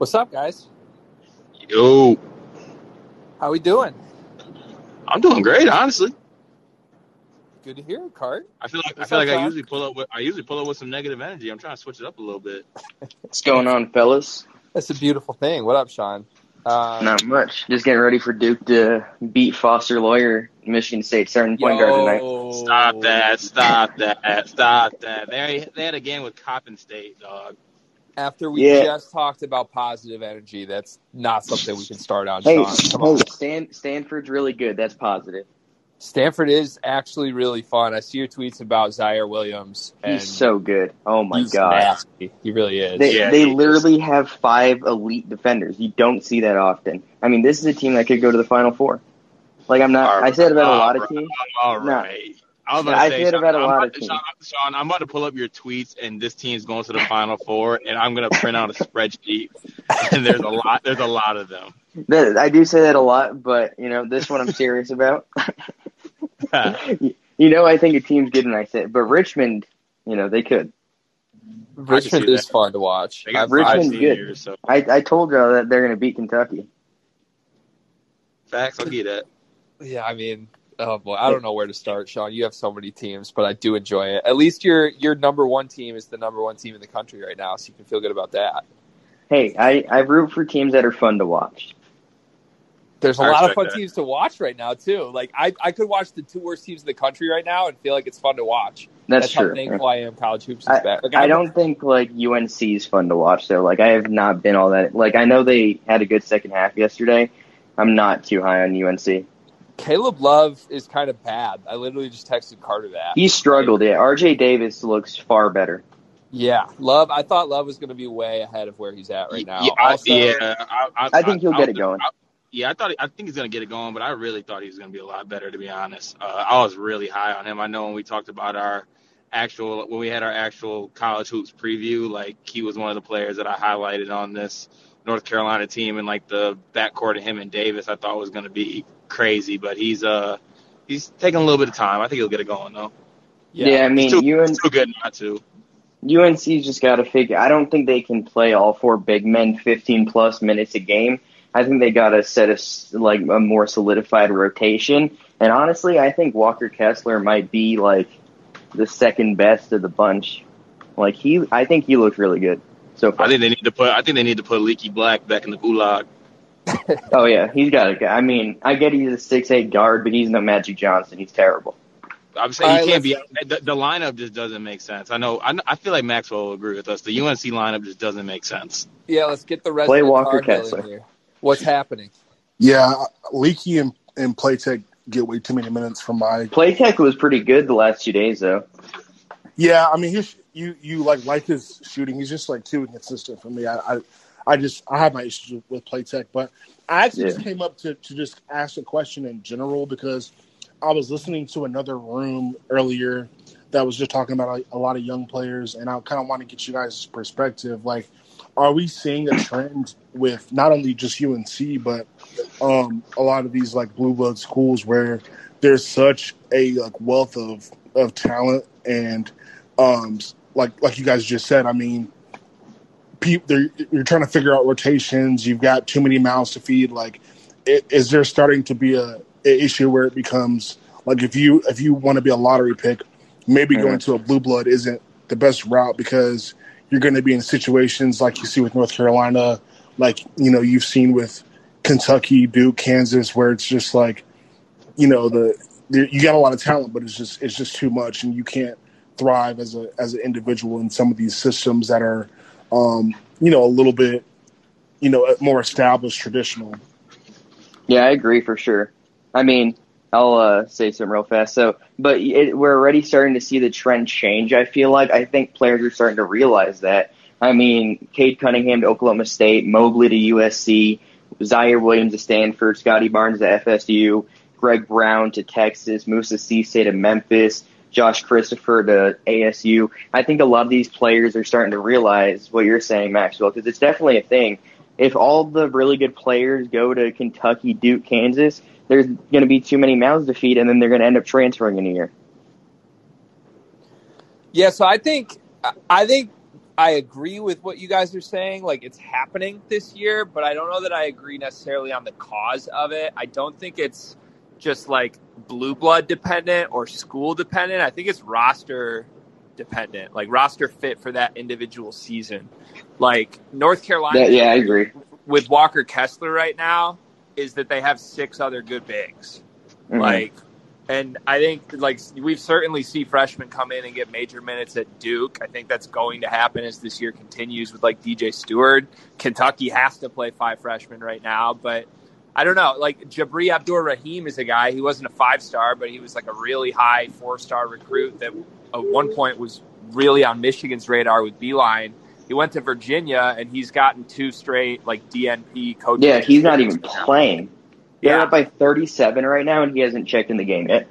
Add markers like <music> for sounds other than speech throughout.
What's up, guys? Yo, How we doing? I'm doing great, honestly. Good to hear, Cart. I feel like I feel up, like I usually pull up with I usually pull up with some negative energy. I'm trying to switch it up a little bit. What's going on, fellas? That's a beautiful thing. What up, Sean? Uh, Not much. Just getting ready for Duke to beat Foster Loyer, Michigan State starting point guard tonight. Stop that! Stop that! Stop that! They they had a game with Coppin State, dog. After we Yeah. just talked about positive energy, that's not something we can start on, Hey, Sean. Come on. hey, Stan, Stanford's really good. That's positive. Stanford is actually really fun. I see your tweets about Ziaire Williams, and He's so good. Oh my he's god. nasty. He really is. They, Yeah, they he is. literally have five elite defenders. You don't see that often. I mean, this is a team that could go to the Final Four. Like I'm not. I said about a lot of teams. All No. Right. I was about I to say, said Sean, about a I'm lot about of to- teams. Sean, Sean, I'm about to pull up your tweets, and this team's going to the Final Four, and I'm gonna print out a <laughs> spreadsheet, and there's a lot. There's a lot of them. I do say that a lot, but you know this one I'm serious about. <laughs> you know, I think a team's good, and I said, but Richmond, you know, they could. Richmond is that. fun to watch. They got I've- five Richmond's good. seniors, so I, I told y'all that they're going to beat Kentucky. facts. I'll get that. Yeah, I mean, oh boy, I don't know where to start, Sean. You have so many teams, but I do enjoy it. At least your your number one team is the number one team in the country right now, so you can feel good about that. Hey, I, I root for teams that are fun to watch. There's a I lot of fun that. teams to watch right now too. Like I, I could watch the two worst teams in the country right now and feel like it's fun to watch. That's, how true. thankful I am. College hoops is I, back. Like, I I'm- don't think like UNC is fun to watch though. Like I have not been all that. Like I know they had a good second half yesterday. I'm not too high on UNC. Caleb Love is kind of bad. I literally just texted Carter that. He struggled. Yeah, RJ Davis looks far better. Yeah, Love. I thought Love was going to be way ahead of where he's at right now. Yeah, I, yeah, I, I, I think he'll get it going. I- yeah, I thought I think he's gonna get it going, but I really thought he was gonna be a lot better. To be honest, uh, I was really high on him. I know when we talked about our actual when we had our actual college hoops preview, like he was one of the players that I highlighted on this North Carolina team, and like the backcourt of him and Davis, I thought was gonna be crazy. But he's uh he's taking a little bit of time. I think he'll get it going though. Yeah, I mean too, UNC he's too good not to. UNC's just got to figure. I don't think they can play all four big men 15 plus minutes a game. I think they got to set a like a more solidified rotation. And honestly, I think Walker Kessler might be like the second best of the bunch. Like he, I think he looked really good so far. I think they need to put I think they need to put Leaky Black back in the gulag. <laughs> oh yeah, he's got to. I mean, I get he's a six eight guard, but he's no Magic Johnson. He's terrible. I'm saying All he right, can't be. The, the lineup just doesn't make sense. I know. I, I feel like Maxwell will agree with us. The UNC lineup just doesn't make sense. yeah. Let's get the rest. Play of the Walker Tar Heel in Kessler. What's happening? Yeah, Leaky and, and Platek get way too many minutes from my. Platek was pretty good the last two days though. Yeah, I mean, his, you you like like his shooting. He's just like too inconsistent for me. I I, I just I have my issues with, with Platek, but I actually just came up to to just ask a question in general because I was listening to another room earlier that was just talking about a, a lot of young players, and I kind of want to get you guys' perspective. Like, are we seeing a trend with not only just UNC but um, a lot of these like blue blood schools where there's such a like wealth of of talent and um like like you guys just said i mean people you're trying to figure out rotations you've got too many mouths to feed like it, is there starting to be a, a issue where it becomes like if you if you want to be a lottery pick maybe Mhm. going to a blue blood isn't the best route because you're going to be in situations like you see with north carolina like you know you've seen with kentucky duke kansas where it's just like you know the, the you got a lot of talent but it's just it's just too much and you can't thrive as a as an individual in some of these systems that are um you know a little bit you know more established traditional Yeah, I agree for sure. I mean, I'll uh, say something real fast. So, but it, we're already starting to see the trend change. I feel like I think players are starting to realize that. I mean, Cade Cunningham to Oklahoma State, Mobley to USC, Ziaire Williams to Stanford, Scottie Barnes to FSU, Greg Brown to Texas, Moussa Cisse to Memphis, Josh Christopher to ASU. I think a lot of these players are starting to realize what you're saying, Maxwell, because it's definitely a thing. If all the really good players go to Kentucky, Duke, Kansas, there's going to be too many mouths to feed, and then they're going to end up transferring in a year. Yeah, so I think I think I agree with what you guys are saying. Like it's happening this year, but I don't know that I agree necessarily on the cause of it. I don't think it's just like blue blood dependent or school dependent. I think it's roster dependent, like roster fit for that individual season. Like North Carolina, yeah, yeah I agree. With Walker Kessler right now, is that they have six other good bigs. Mm-hmm. Like and I think like we've certainly see freshmen come in and get major minutes at Duke. I think that's going to happen as this year continues with like DJ Steward. Kentucky has to play five freshmen right now, but I don't know. Like Jabri Abdur Rahim is a guy. He wasn't a five star, but he was like a really high four star recruit that at one point was really on Michigan's radar with Beilein. He went to Virginia and he's gotten two straight like DNP coaches. Yeah, he's not even playing. They're yeah. up by 37 right now, and he hasn't checked in the game yet.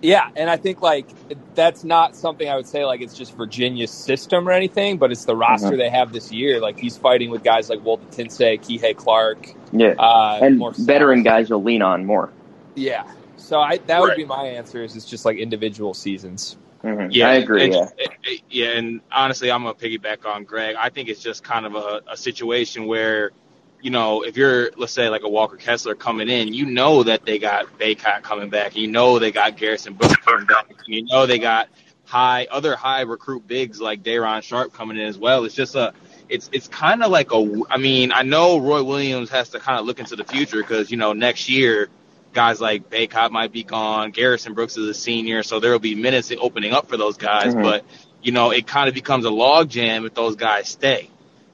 Yeah, and I think like that's not something I would say like it's just Virginia's system or anything, but it's the roster mm-hmm. they have this year. Like he's fighting with guys like Woldetensae, Kihei Clark, yeah, uh, and veteran guys you'll lean on more. Yeah, so I that would be my answer. Is it's just like individual seasons. Mm-hmm. Yeah, I agree. And, yeah. yeah, and honestly, I'm gonna piggyback on Greg. I think it's just kind of a, a situation where you know, if you're, let's say, like a Walker Kessler coming in, you know that they got Bacot coming back. You know they got Garrison Brooks coming back. You know they got high, other high recruit bigs like Day'Ron Sharpe coming in as well. It's just a, it's it's kind of like a. I mean, I know Roy Williams has to kind of look into the future because you know next year guys like Bacot might be gone. Garrison Brooks is a senior, so there will be minutes opening up for those guys. Mm-hmm. But you know, it kind of becomes a logjam if those guys stay.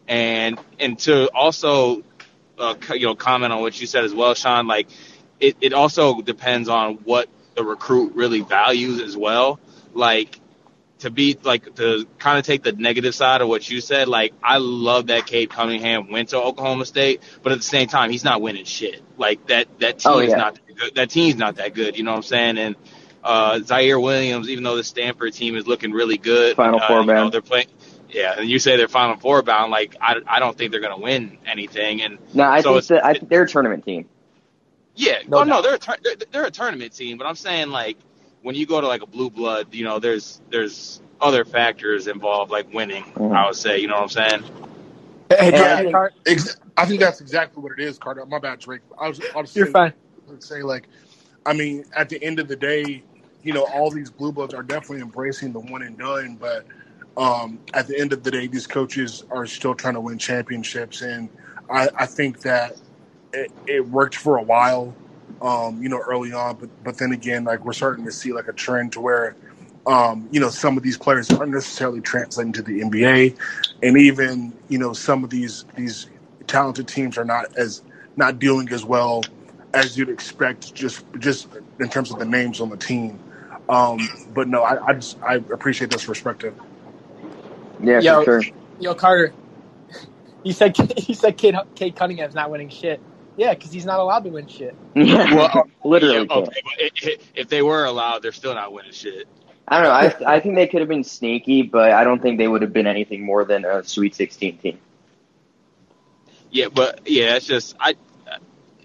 And and to also uh, you know comment on what you said as well, Sean. Like it, it also depends on what the recruit really values as well. Like to be like to kind of take the negative side of what you said. Like I love that Cade Cunningham went to Oklahoma State, but at the same time he's not winning shit. Like that that team's oh, yeah. not that good. that team's not that good. You know what I'm saying? And uh, Ziaire Williams, even though the Stanford team is looking really good, Final uh, four, man. Know, they're playing. Yeah, and you say they're Final Four bound. Like I, I don't think they're going to win anything. And no, I so think that, I think they're a tournament team. Yeah, no, oh, no, they're a they're, they're a tournament team. But I'm saying like when you go to like a blue blood, you know, there's there's other factors involved, like winning. Mm-hmm. I would say, you know what I'm saying? Hey, yeah, ex- I think that's exactly what it is, Carter. My bad, Drake. I was, I was You're say, fine. Say like, I mean, at the end of the day, you know, all these blue bloods are definitely embracing the one and done, but um, at the end of the day, these coaches are still trying to win championships, and I, I think that it, it, worked for a while, um, you know, early on. But but then again, like we're starting to see like a trend to where, um, you know, some of these players aren't necessarily translating to the NBA, and even you know some of these these talented teams are not as not doing as well as you'd expect just just in terms of the names on the team. Um, but no, I, I just I appreciate this perspective. Yeah, yo, for sure. Yo, Carter, <laughs> you said <laughs> you said Cade, Cade Cunningham's not winning shit. Yeah, because he's not allowed to win shit. <laughs> well, uh, literally. Yeah, okay, if they were allowed, they're still not winning shit. I don't know. I I think they could have been sneaky, but I don't think they would have been anything more than a Sweet 16 team. Yeah, but yeah, it's just I.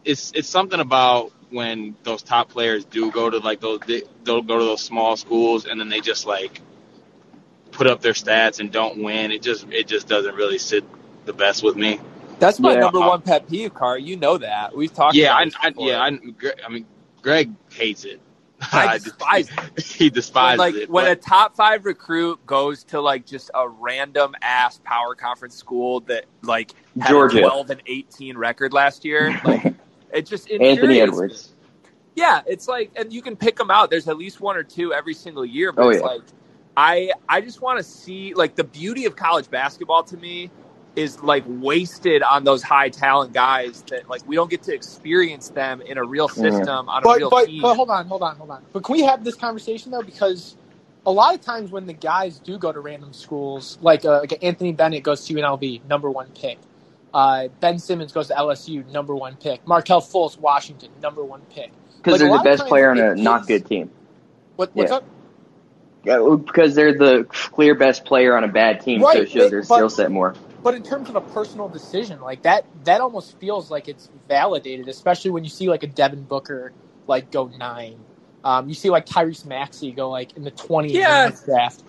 It's it's something about when those top players do go to like those they, they'll go to those small schools and then they just like put up their stats and don't win, it just it just doesn't really sit the best with me. That's my yeah, number one pet peeve, Car. You know that we've talked. Yeah, I, I, yeah, I, I mean, Greg hates it. I <laughs> despise it. <laughs> he despises when, like, it. When but... a top five recruit goes to like just a random ass power conference school that like had Georgia. a twelve and eighteen record last year, like <laughs> it just Anthony Edwards. Yeah, it's like, and you can pick them out. There's at least one or two every single year, but oh, it's yeah. like I I just want to see like the beauty of college basketball to me is like wasted on those high talent guys that like we don't get to experience them in a real system yeah. on but, a real but, team. But hold on, hold on, hold on. But can we have this conversation though? Because a lot of times when the guys do go to random schools, like uh, like Anthony Bennett goes to UNLV, number one pick. Uh, ben Simmons goes to LSU, number one pick. Markelle Fultz, Washington, number one pick. Because like, they're the best player on a not good team. What, what's yeah. up? Because they're the clear best player on a bad team, right, so it shows their skill set more. But in terms of a personal decision, like that, that almost feels like it's validated, especially when you see like a Devin Booker like go nine. Um, you see like Tyrese Maxey go like in the 20th yeah. draft.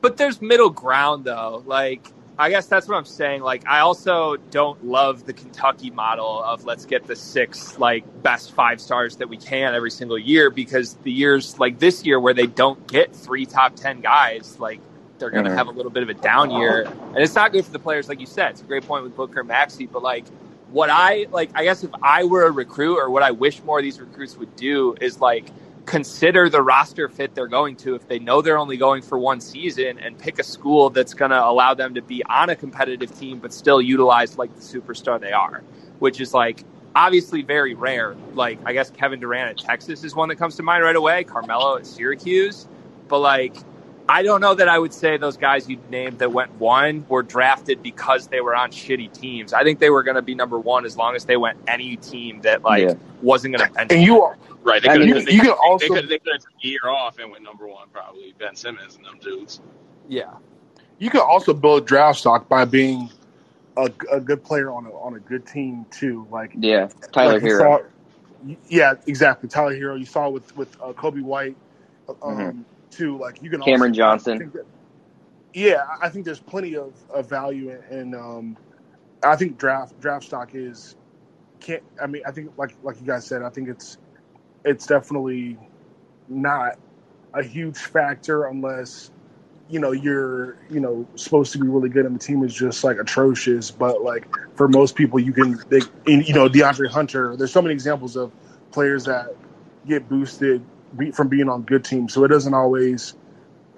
but there's middle ground though. Like I guess that's what I'm saying. Like I also don't love the Kentucky model of let's get the six like best five stars that we can every single year because the years like this year where they don't get three top ten guys, like they're going to Mhm. have a little bit of a down year, and it's not good for the players. Like you said, it's a great point with Booker Maxey, but like what I like, I guess if I were a recruit or what I wish more of these recruits would do is like consider the roster fit they're going to if they know they're only going for one season and pick a school that's going to allow them to be on a competitive team but still utilized like the superstar they are, which is like obviously very rare. Like I guess Kevin Durant at Texas is one that comes to mind right away, Carmelo at Syracuse, but like I don't know that I would say those guys you named that went one were drafted because they were on shitty teams. I think they were going to be number one as long as they went any team that like Yeah. wasn't going to bench. And you are Right. They could mean, have you can also- they could they could have took a year off and went number one probably. Ben Simmons and them dudes. yeah, you could also build draft stock by being a, a good player on a on a good team too. Like Yeah, Tyler like Hero. saw- yeah, exactly. Tyler Herro. You saw with with uh, Coby White um, too. Like you can Mm-hmm. Cameron also, Johnson. I that- yeah, I think there's plenty of, of value in, in um, I think draft draft stock is can't. I mean, I think like like you guys said, I think it's it's definitely not a huge factor unless you know you're you know supposed to be really good and the team is just like atrocious but like for most people you can they and, you know DeAndre Hunter there's so many examples of players that get boosted be- from being on good teams so it doesn't always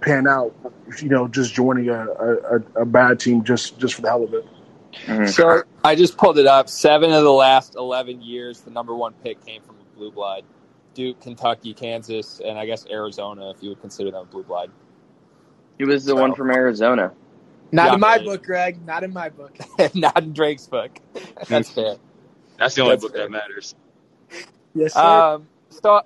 pan out you know just joining a, a, a- a bad team just just for the hell of it Mhm. So I just pulled it up. Seven of the last eleven years, the number one pick came from a blue blood. Duke, Kentucky, Kansas, and I guess Arizona, if you would consider them blue blood. He was the one from Arizona. Not Yeah. in my book, Greg. Not in my book. <laughs> Not in Drake's book. <laughs> That's fair. That's the only That's book fair. that matters. Yes, sir. Um, so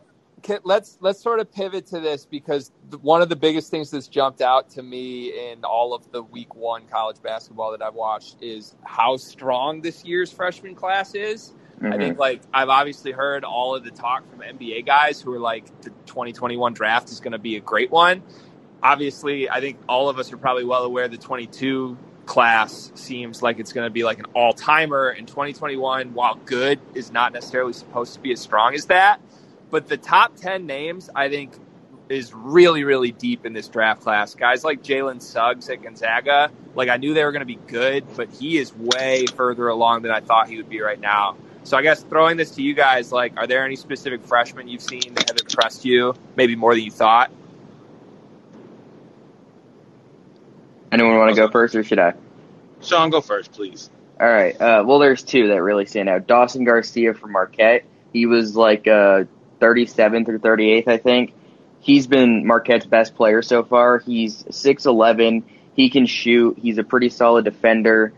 let's let's sort of pivot to this because one of the biggest things that's jumped out to me in all of the Week One college basketball that I've watched is how strong this year's freshman class is. I Mhm. think like I've obviously heard all of the talk from NBA guys who are like the 2021 draft is going to be a great one. Obviously, I think all of us are probably well aware the 22 class seems like it's going to be like an all timer in 2021. While good is not necessarily supposed to be as strong as that, but the top 10 names I think is really really deep in this draft class. Guys like Jalen Suggs at Gonzaga, like I knew they were going to be good, but he is way further along than I thought he would be right now. So I guess throwing this to you guys, like, are there any specific freshmen you've seen that have impressed you, maybe more than you thought? Anyone want to go first, or should I? Sean, go first, please. All right. Uh, well, there's two that really stand out. Dawson Garcia from Marquette. He was like uh, 37th or 38th, I think. He's been Marquette's best player so far. He's 6'11. He can shoot. He's a pretty solid defender.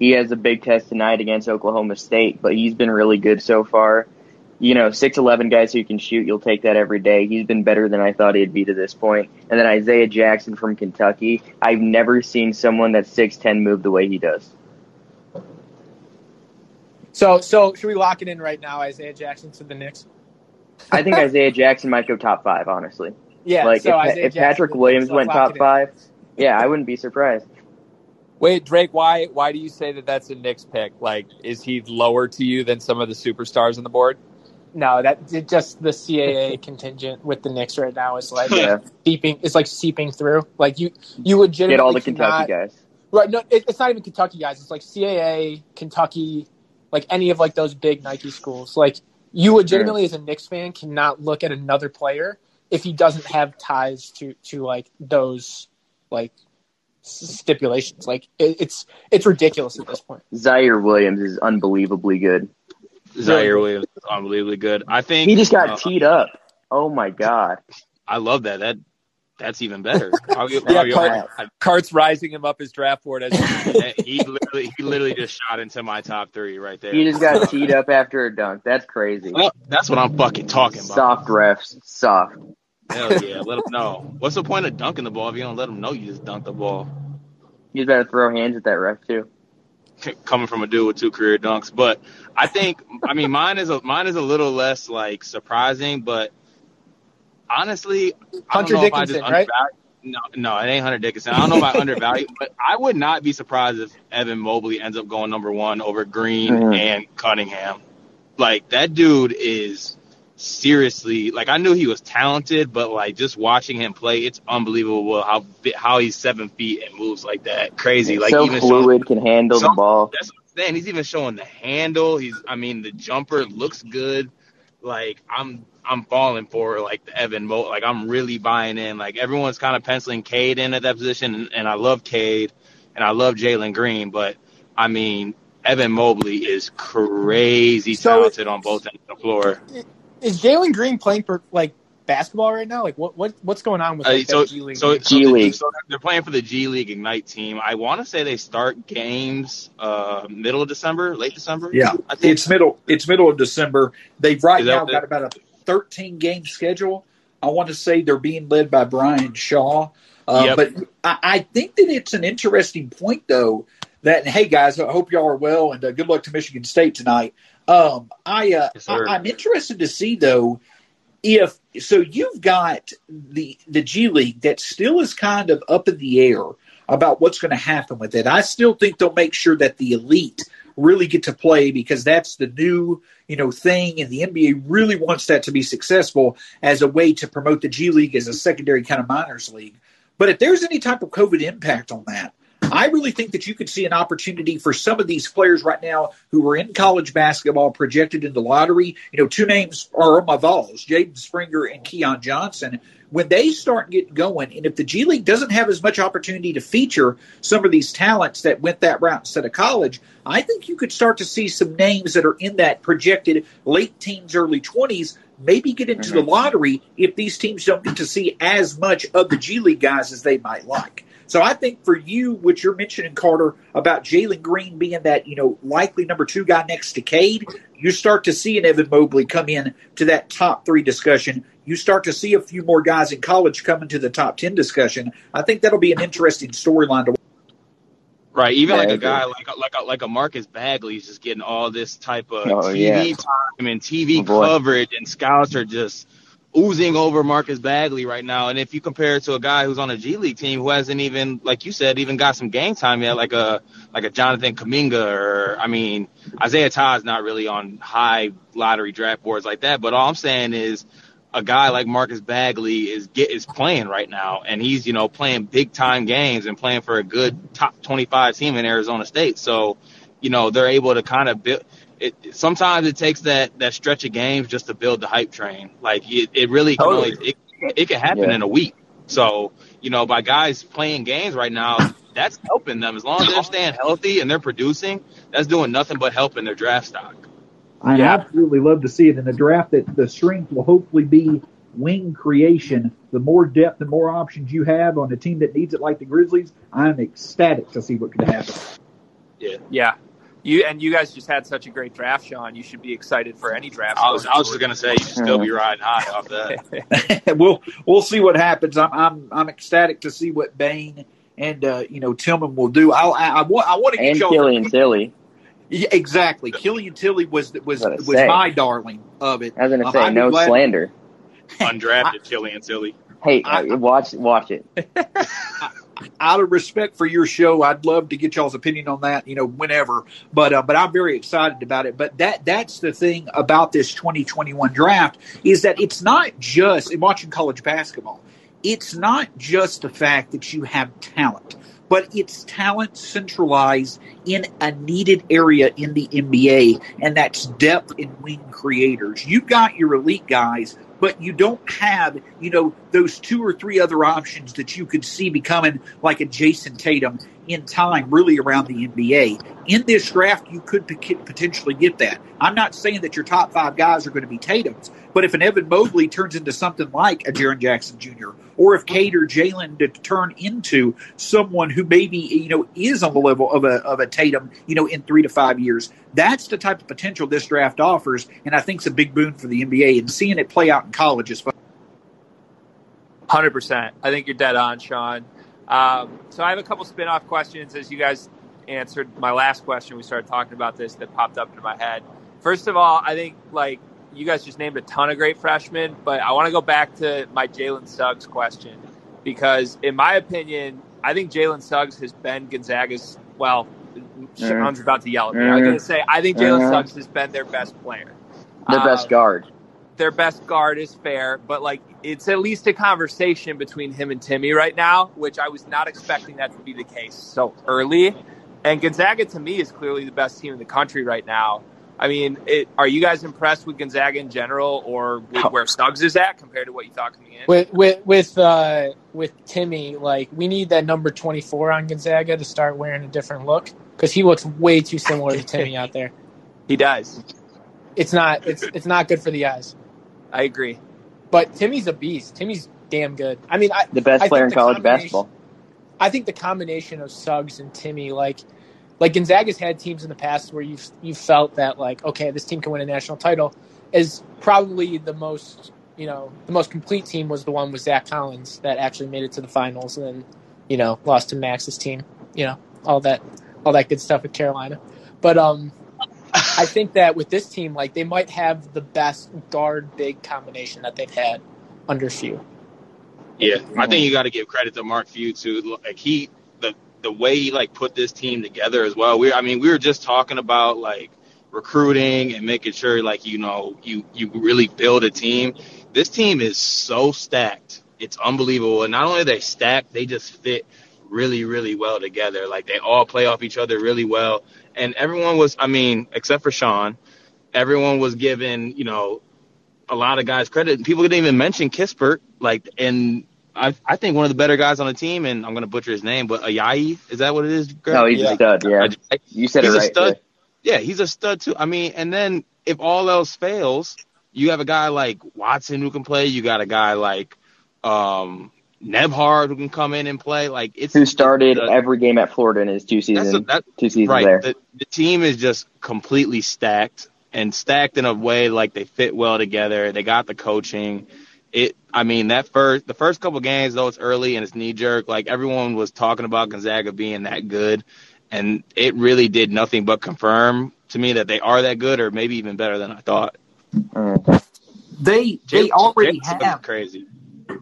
He has a big test tonight against Oklahoma State, but he's been really good so far. You know, 6'11 guys who can shoot, you'll take that every day. He's been better than I thought he'd be to this point. And then Isaiah Jackson from Kentucky. I've never seen someone that's 6'10 move the way he does. so, so should we lock it in right now? Isaiah Jackson to the Knicks. <laughs> I think Isaiah Jackson might go top five, honestly. Yeah. like so if, if Patrick Williams went top five, yeah, I <laughs> wouldn't be surprised. Wait, Drake, why why do you say that that's a Knicks pick? Like, is he lower to you than some of the superstars on the board? No, that just the CAA contingent with the Knicks right now is like Yeah, seeping. It's like seeping through. Like you, you legitimately get all the cannot- Kentucky guys. Right. No, it, it's not even Kentucky guys. It's like CAA, Kentucky, like any of like those big Nike schools. Like you legitimately as a Knicks fan cannot look at another player if he doesn't have ties to to like those like s- stipulations. Like it, it's it's ridiculous at this point. Ziaire Williams is unbelievably good. Ziaire Williams is unbelievably good. I think He just got uh, teed up. Oh my god. I love that. That that's even better. <laughs> I'll Yeah, I'll give- Clark- I- Cart's rising him up his draft board as <laughs> he literally he literally just shot into my top three right there. He just got teed up after a dunk. That's crazy. Well, that's what I'm fucking talking about. Soft refs. Soft. Hell yeah, let them know. What's the point of dunking the ball if you don't let them know you just dunked the ball? You better throw hands at that ref too. <laughs> Coming from a dude with two career dunks, but I think I mean mine is a mine is a little less like surprising, but honestly, I don't Hunter know if I Dickinson, just right? undervalue- No, no, it ain't Hunter Dickinson. I don't know about undervalue, <laughs> but I would not be surprised if Evan Mobley ends up going number one over Green mm-hmm. and Cunningham. Like that dude is seriously like I knew he was talented, but like just watching him play, it's unbelievable how how he's seven feet and moves like that. Crazy, like so even fluid, showing, can handle some, the ball. That's what I'm saying. He's even showing the handle. He's, I mean, the jumper looks good. Like I'm, I'm falling for like the Evan Mo. Like I'm really buying in. Like everyone's kind of penciling Cade in at that position, and, and I love Cade, and I love Jalen Green, but I mean. Evan Mobley is crazy so talented on both ends of the floor is Jalen Green playing for like basketball right now? Like what what what's going on with like, uh, so, G League? So, G League. So they're playing for the G League Ignite team. I want to say they start games uh, middle of December, late December. Yeah, I think it's middle. It's middle of December. They've right now got about a 13 game schedule. I want to say they're being led by Brian Shaw. Uh, yep. But I, I, think that it's an interesting point, though. That hey guys, I hope y'all are well, and uh, good luck to Michigan State tonight. Um, I, uh, yes, I I'm interested to see though if so you've got the the G League that still is kind of up in the air about what's going to happen with it. I still think they'll make sure that the elite really get to play because that's the new you know thing, and the NBA really wants that to be successful as a way to promote the G League as a secondary kind of minors league. But if there's any type of COVID impact on that, I really think that you could see an opportunity for some of these players right now who are in college basketball projected in the lottery. You know, two names are on my Vols, Jaden Springer and Keon Johnson. When they start getting going, and if the G League doesn't have as much opportunity to feature some of these talents that went that route instead of college, I think you could start to see some names that are in that projected late teens, early 20s maybe get into the mm-hmm. lottery if these teams don't get to see as much of the G League guys as they might like. So I think for you, what you're mentioning, Carter, about Jalen Green being that, you know, likely number two guy next to Cade, you start to see an Evan Mobley come in to that top three discussion. You start to see a few more guys in college come into the top 10 discussion. I think that'll be an interesting storyline to watch. Right, even like a guy like a, like a, like a Marcus Bagley is just getting all this type of oh, TV yeah. time and TV oh, coverage, and scouts are just oozing over Marcus Bagley right now. And if you compare it to a guy who's on a G League team who hasn't even, like you said, even got some game time yet, like a like a Jonathan Kuminga or I mean Isaiah Todd's not really on high lottery draft boards like that. But all I'm saying is a guy like Marcus Bagley is get is playing right now, and he's you know playing big time games and playing for a good top 25 team in Arizona State. So, you know they're able to kind of build it, sometimes it takes that that stretch of games just to build the hype train. Like it, it really can totally. only, it, it can happen yeah. in a week. So you know, by guys playing games right now, that's helping them as long as they're staying healthy and they're producing. That's doing nothing but helping their draft stock. I yeah. absolutely love to see it in the draft. That the strength will hopefully be wing creation. The more depth and more options you have on a team that needs it, like the Grizzlies, I'm ecstatic to see what could happen. Yeah, yeah, you and you guys just had such a great draft, Sean. You should be excited for any draft. I was, I was just gonna say you should still be riding high off that. <laughs> <laughs> we'll we'll see what happens. I'm I'm I'm ecstatic to see what Bane and uh, you know Tillman will do. I I, I want I want to get and y'all Killian Tillie. Yeah, exactly. Killian Tillie was was was say. my darling of it. I was gonna say uh, no slander. Undrafted Killian Tillie. Hey, I, watch watch it. <laughs> out of respect for your show, I'd love to get y'all's opinion on that, you know, whenever. But uh, but I'm very excited about it. But that that's the thing about this 2021 draft is that it's not just in watching college basketball. It's not just the fact that you have talent, but it's talent centralized in a needed area in the NBA, and that's depth in wing creators. You've got your elite guys but you don't have, you know, those two or three other options that you could see becoming like a Jayson Tatum in time, really around the NBA. In this draft, you could potentially get that. I'm not saying that your top five guys are going to be Tatum's, but if an Evan Mobley turns into something like a Jaren Jackson Jr., or if Cade or Jalen to turn into someone who maybe you know is on the level of a of a Tatum, you know, in three to five years, that's the type of potential this draft offers, and I think it's a big boon for the NBA. And seeing it play out in college is fun. Hundred percent. I think you're dead on, Sean. Um, so I have a couple spin-off questions as you guys answered my last question. We started talking about this that popped up in my head. First of all, I think like you guys just named a ton of great freshmen, but I want to go back to my Jalen Suggs question. because, in my opinion, I think Jalen Suggs has been Gonzaga's. Well, Sean's mm. about to yell at me. Mm. I was going to say I think Jalen mm. Suggs has been their best player, their um, best guard. Their best guard is fair, but like it's at least a conversation between him and Timme right now, which I was not expecting that to be the case so early. And Gonzaga to me is clearly the best team in the country right now. I mean, it, are you guys impressed with Gonzaga in general, or with where Suggs is at compared to what you thought coming in? With with with uh, with Timme, like we need that number twenty four on Gonzaga to start wearing a different look because he looks way too similar to Timme out there. <laughs> He does. It's not it's it's not good for the eyes. I agree. But Timme's a beast. Timme's damn good. I mean, I, the best I player in college basketball. I think the combination of Suggs and Timme, like like Gonzaga's had teams in the past where you've you felt that like okay this team can win a national title is probably the most you know the most complete team was the one with Zach Collins that actually made it to the finals and then you know lost to Max's team you know all that all that good stuff with Carolina but um I think that with this team like they might have the best guard big combination that they've had under Few. Yeah, I think you got to give credit to Mark Few too. Like he the way he like put this team together as well. We I mean, we were just talking about like recruiting and making sure like you know you you really build a team. This team is so stacked. It's unbelievable. And not only they stacked, they just fit really, really well together. Like they all play off each other really well. And everyone was, I mean, except for Sean, everyone was given, you know, a lot of guys credit. People didn't even mention Kispert, like, and I, I think one of the better guys on the team, and I'm going to butcher his name, but Ayayi, is that what it is? Greg? No, he's yeah. a stud. Yeah, you said he's it right. A stud. Yeah, he's a stud too. I mean, and then if all else fails, you have a guy like Watson who can play. You got a guy like um, Nembhard who can come in and play. Like it's who started uh, every game at Florida in his two seasons. A, that, two seasons right. there. The, the team is just completely stacked and stacked in a way like they fit well together. They got the coaching it I mean that first the first couple games though it's early and it's knee jerk like everyone was talking about Gonzaga being that good and it really did nothing but confirm to me that they are that good or maybe even better than I thought. They they already have crazy.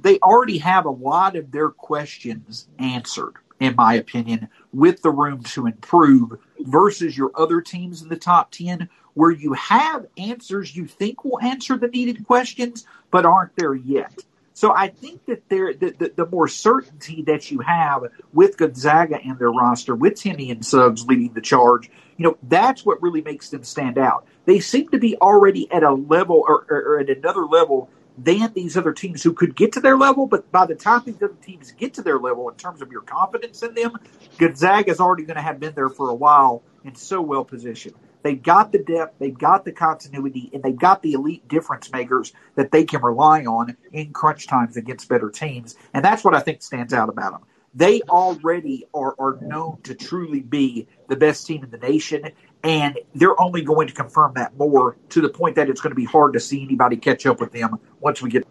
They already have a lot of their questions answered in my opinion with the room to improve versus your other teams in the top 10 where you have answers you think will answer the needed questions, but aren't there yet. So I think that there, the, the, the, more certainty that you have with Gonzaga and their roster, with Timme and Suggs leading the charge, you know, that's what really makes them stand out. They seem to be already at a level or, or, or at another level than these other teams who could get to their level. But by the time these other teams get to their level, in terms of your confidence in them, Gonzaga is already going to have been there for a while and so well positioned. They've got the depth, they've got the continuity, and they've got the elite difference makers that they can rely on in crunch times against better teams. And that's what I think stands out about them. They already are, are known to truly be the best team in the nation, and they're only going to confirm that more to the point that it's going to be hard to see anybody catch up with them once we get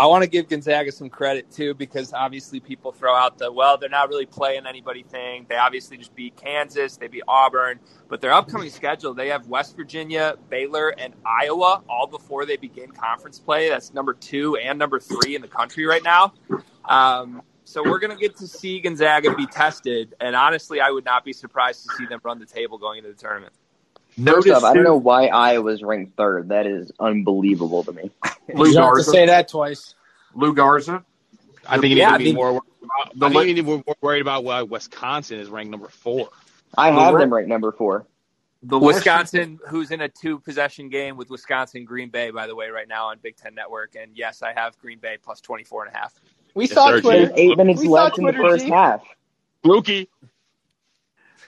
I want to give Gonzaga some credit too because obviously people throw out the well, they're not really playing anybody thing. They obviously just beat Kansas, they beat Auburn, but their upcoming schedule they have West Virginia, Baylor, and Iowa all before they begin conference play. That's number two and number three in the country right now. Um, so we're going to get to see Gonzaga be tested, and honestly, I would not be surprised to see them run the table going into the tournament. First off, I don't know why Iowa's ranked third. That is unbelievable to me. <laughs> Lou you have to say that twice. Lou Garza. I think you yeah, need to be more. I think you need to be more worried about why Wisconsin is ranked number four. I have them ranked number four. The Wisconsin, who's in a two possession game with Wisconsin Green Bay, by the way, right now on Big Ten Network. And yes, I have Green Bay plus 24 and a half. We yes, saw Twitter. Eight minutes we left in the first G. half. Fluky.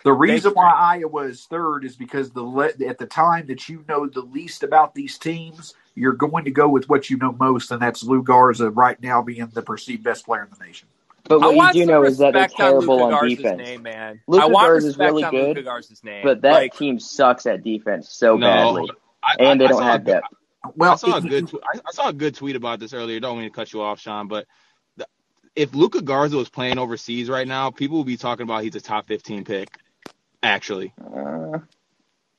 The reason why Iowa is third is because the at the time that you know the least about these teams, you're going to go with what you know most, and that's Lou Garza right now being the perceived best player in the nation. But what you do know is that they're terrible on, on defense. Name, man. Luka I want is really good, but that like, team sucks at defense so no, badly, I, and they I, don't have depth. Well, I saw a good I saw a good tweet about this earlier. Don't mean to cut you off, Sean, but the, if Luka Garza was playing overseas right now, people would be talking about he's a top 15 pick. Actually, uh,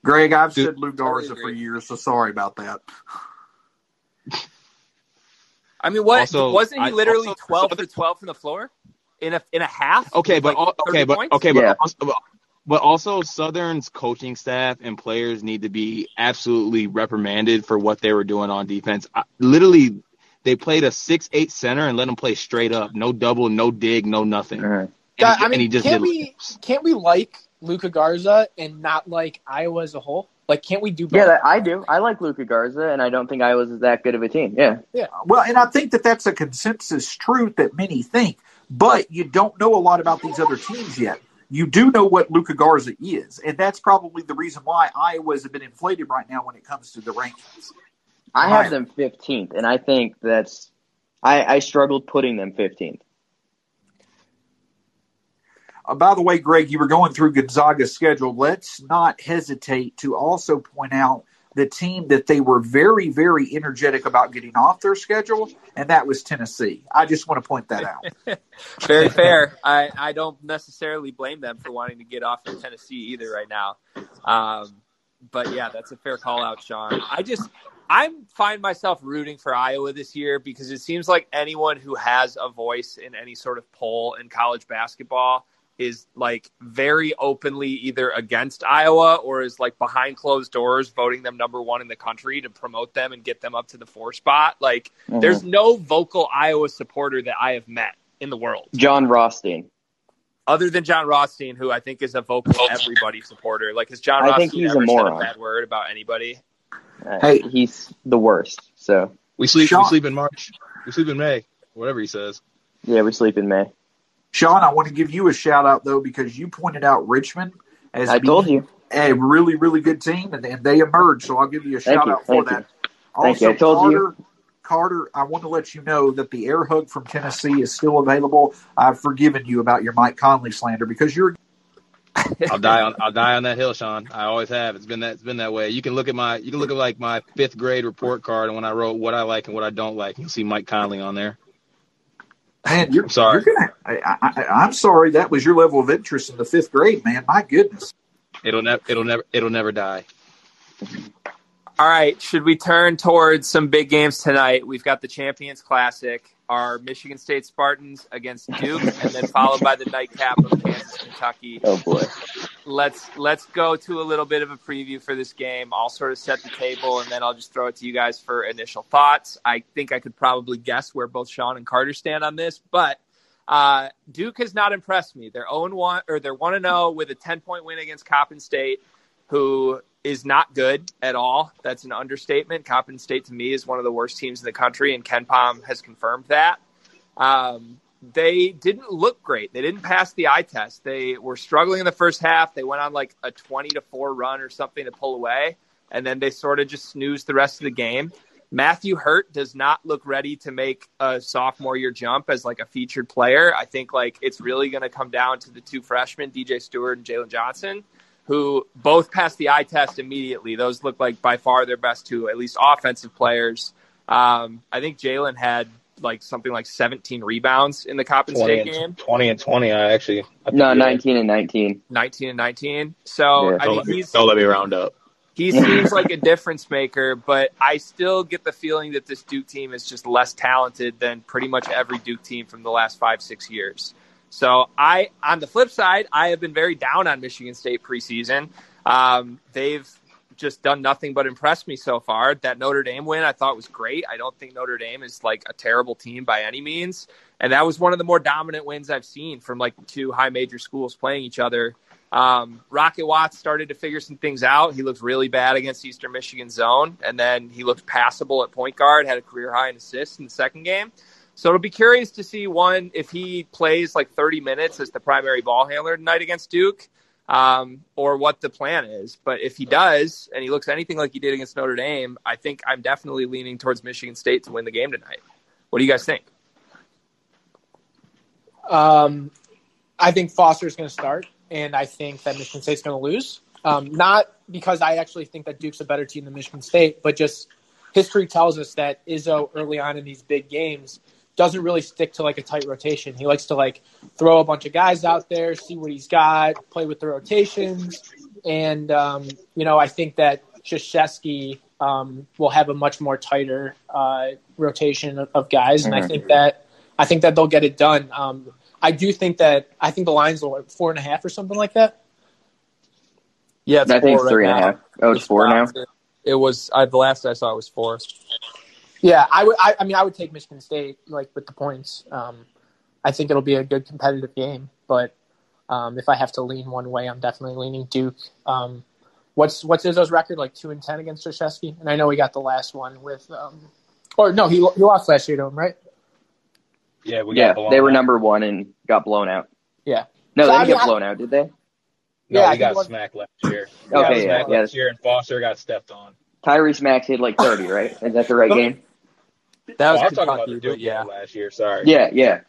Greg, I've Dude, said Lou Garza for years, so sorry about that. <laughs> I mean, what also, wasn't he literally also, twelve for twelve from the floor in a in a half? Okay, but like okay, but points? okay, but yeah. also, but also Southern's coaching staff and players need to be absolutely reprimanded for what they were doing on defense. I, literally, they played a six-eight center and let him play straight up, no double, no dig, no nothing. Uh-huh. God, I mean, can't we can't we like Luka Garza and not like Iowa as a whole? Like, can't we do both? Yeah, I do. I like Luka Garza, and I don't think Iowa's is that good of a team. Yeah. Yeah. Well, and I think that that's a consensus truth that many think, but you don't know a lot about these other teams yet. You do know what Luka Garza is, and that's probably the reason why Iowa's have been inflated right now when it comes to the rankings. I have them 15th, and I think that's I, I struggled putting them 15th. Uh, by the way, Greg, you were going through Gonzaga's schedule. Let's not hesitate to also point out the team that they were very, very energetic about getting off their schedule, and that was Tennessee. I just want to point that out. <laughs> very <laughs> fair. I, I don't necessarily blame them for wanting to get off of Tennessee either right now. Um, but yeah, that's a fair call out, Sean. I just I'm find myself rooting for Iowa this year because it seems like anyone who has a voice in any sort of poll in college basketball is like very openly either against Iowa or is like behind closed doors voting them number one in the country to promote them and get them up to the four spot. Like mm-hmm. there's no vocal Iowa supporter that I have met in the world. Jon Rothstein. Other than Jon Rothstein, who I think is a vocal everybody supporter. Like has Jon I Rothstein think he's ever a moron. said a bad word about anybody? Uh, hey, he's the worst. So we sleep. Sean. We sleep in March. We sleep in May. Whatever he says. Yeah, we sleep in May. Sean, I want to give you a shout out though because you pointed out Richmond as I told you a really really good team and, and they emerged. So I'll give you a shout you, out for that. You. Also, I told Carter, you. Carter, I want to let you know that the air hug from Tennessee is still available. I've forgiven you about your Mike Conley slander because you're. <laughs> I'll die on I'll die on that hill, Sean. I always have. It's been that it's been that way. You can look at my you can look at like my fifth grade report card and when I wrote what I like and what I don't like, you'll see Mike Conley on there. Man, you're I'm sorry. You're gonna, I, am sorry that was your level of interest in the fifth grade, man. My goodness. It'll never. It'll never. It'll never die. All right. Should we turn towards some big games tonight? We've got the Champions Classic our Michigan State Spartans against Duke, and then followed by the nightcap of Kansas, Kentucky. Oh boy. Let's let's go to a little bit of a preview for this game. I'll sort of set the table, and then I'll just throw it to you guys for initial thoughts. I think I could probably guess where both Sean and Carter stand on this, but uh, Duke has not impressed me. They're 0 1 or they're 1 0 with a 10 point win against Coppin State, who is not good at all. That's an understatement. Coppin State to me is one of the worst teams in the country, and KenPom has confirmed that. Um, they didn't look great. They didn't pass the eye test. They were struggling in the first half. They went on like a 20 to 4 run or something to pull away, and then they sort of just snoozed the rest of the game. Matthew Hurt does not look ready to make a sophomore year jump as like a featured player. I think like it's really going to come down to the two freshmen, DJ Steward and Jalen Johnson who both passed the eye test immediately. Those look like by far their best two, at least offensive players. Um, I think Jalen had like something like 17 rebounds in the Coppin State game. 20 and 20, I actually. I no, 19 and 19. 19 and 19. So, yeah. I mean, he's. Don't let me round up. He <laughs> seems like a difference maker, but I still get the feeling that this Duke team is just less talented than pretty much every Duke team from the last five, six years. So I, on the flip side, I have been very down on Michigan State preseason. Um, they've just done nothing but impress me so far. That Notre Dame win I thought was great. I don't think Notre Dame is like a terrible team by any means. And that was one of the more dominant wins I've seen from like two high major schools playing each other. Um, Rocket Watts started to figure some things out. He looked really bad against Eastern Michigan zone, and then he looked passable at point guard, had a career high in assists in the second game. So it'll be curious to see one if he plays like 30 minutes as the primary ball handler tonight against Duke, um, or what the plan is. But if he does, and he looks anything like he did against Notre Dame, I think I'm definitely leaning towards Michigan State to win the game tonight. What do you guys think? Um, I think Foster is going to start, and I think that Michigan State's going to lose. Um, not because I actually think that Duke's a better team than Michigan State, but just history tells us that Izzo early on in these big games doesn't really stick to like a tight rotation. He likes to like throw a bunch of guys out there, see what he's got, play with the rotations, and um, you know I think that Krzyzewski um, will have a much more tighter uh, rotation of, of guys, and mm-hmm. I think that I think that they'll get it done. Um, I do think that I think the lines will four and a half or something like that. Yeah, I think it's three right and a half. Oh, it's four now. It was I, the last I saw it was four. Yeah, I would. I, I, mean, I would take Michigan State like with the points. Um, I think it'll be a good competitive game, but um, if I have to lean one way, I'm definitely leaning Duke. Um, what's what's Izzo's record like two and ten against Krzyzewski? And I know he got the last one with, um, or no, he he lost last year to him, right? Yeah, we yeah, they were out. number one and got blown out. Yeah, no, so, they didn't I mean, get blown out, did they? No, yeah, he got was... smacked last year. okay, yeah, yeah. Last year, and Foster got stepped on. Tyrese Max hit like thirty, right? Is that the right game? That was, oh, I was talking about the Duke yeah. last year. Sorry. Yeah, yeah.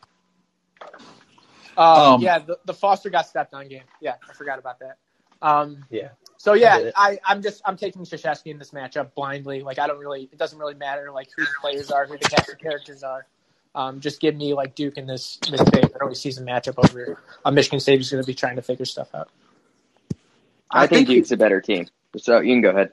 Um, um, yeah, the, the Foster got stepped on game. Yeah, I forgot about that. Um, yeah. So yeah, I, I'm just I'm taking Krzyzewski in this matchup blindly. Like I don't really it doesn't really matter like who the players are, who the cast of characters are. Um, just give me like Duke in this this big early season matchup over a Michigan State who's going to be trying to figure stuff out. I, I think, think Duke's a better team. So you can go ahead.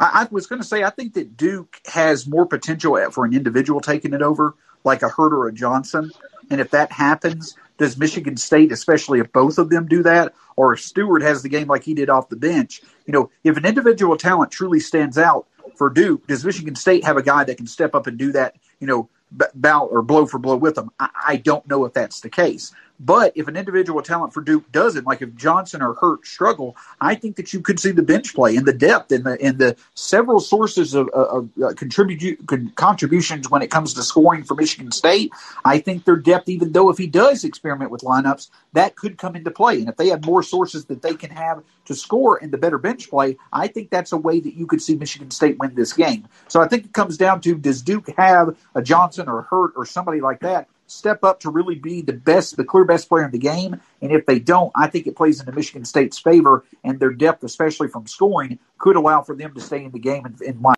I, I was going to say I think that Duke has more potential for an individual taking it over, like a Hurt or a Johnson. And if that happens, does Michigan State, especially if both of them do that, or if Steward has the game like he did off the bench, you know, if an individual talent truly stands out for Duke, does Michigan State have a guy that can step up and do that, you know, bow or blow for blow with them? I, I don't know if that's the case. But if an individual talent for Duke doesn't, like if Johnson or Hurt struggle, I think that you could see the bench play and the depth and the and the several sources of, of, of uh, contribute contributions when it comes to scoring for Michigan State. I think their depth, even though if he does experiment with lineups, that could come into play. And if they have more sources that they can have to score and the better bench play, I think that's a way that you could see Michigan State win this game. So I think it comes down to does Duke have a Johnson or Hurt or somebody like that step up to really be the best, the clear best player in the game. And if they don't, I think it plays into Michigan State's favor, and their depth, especially from scoring, could allow for them to stay in the game and, and win.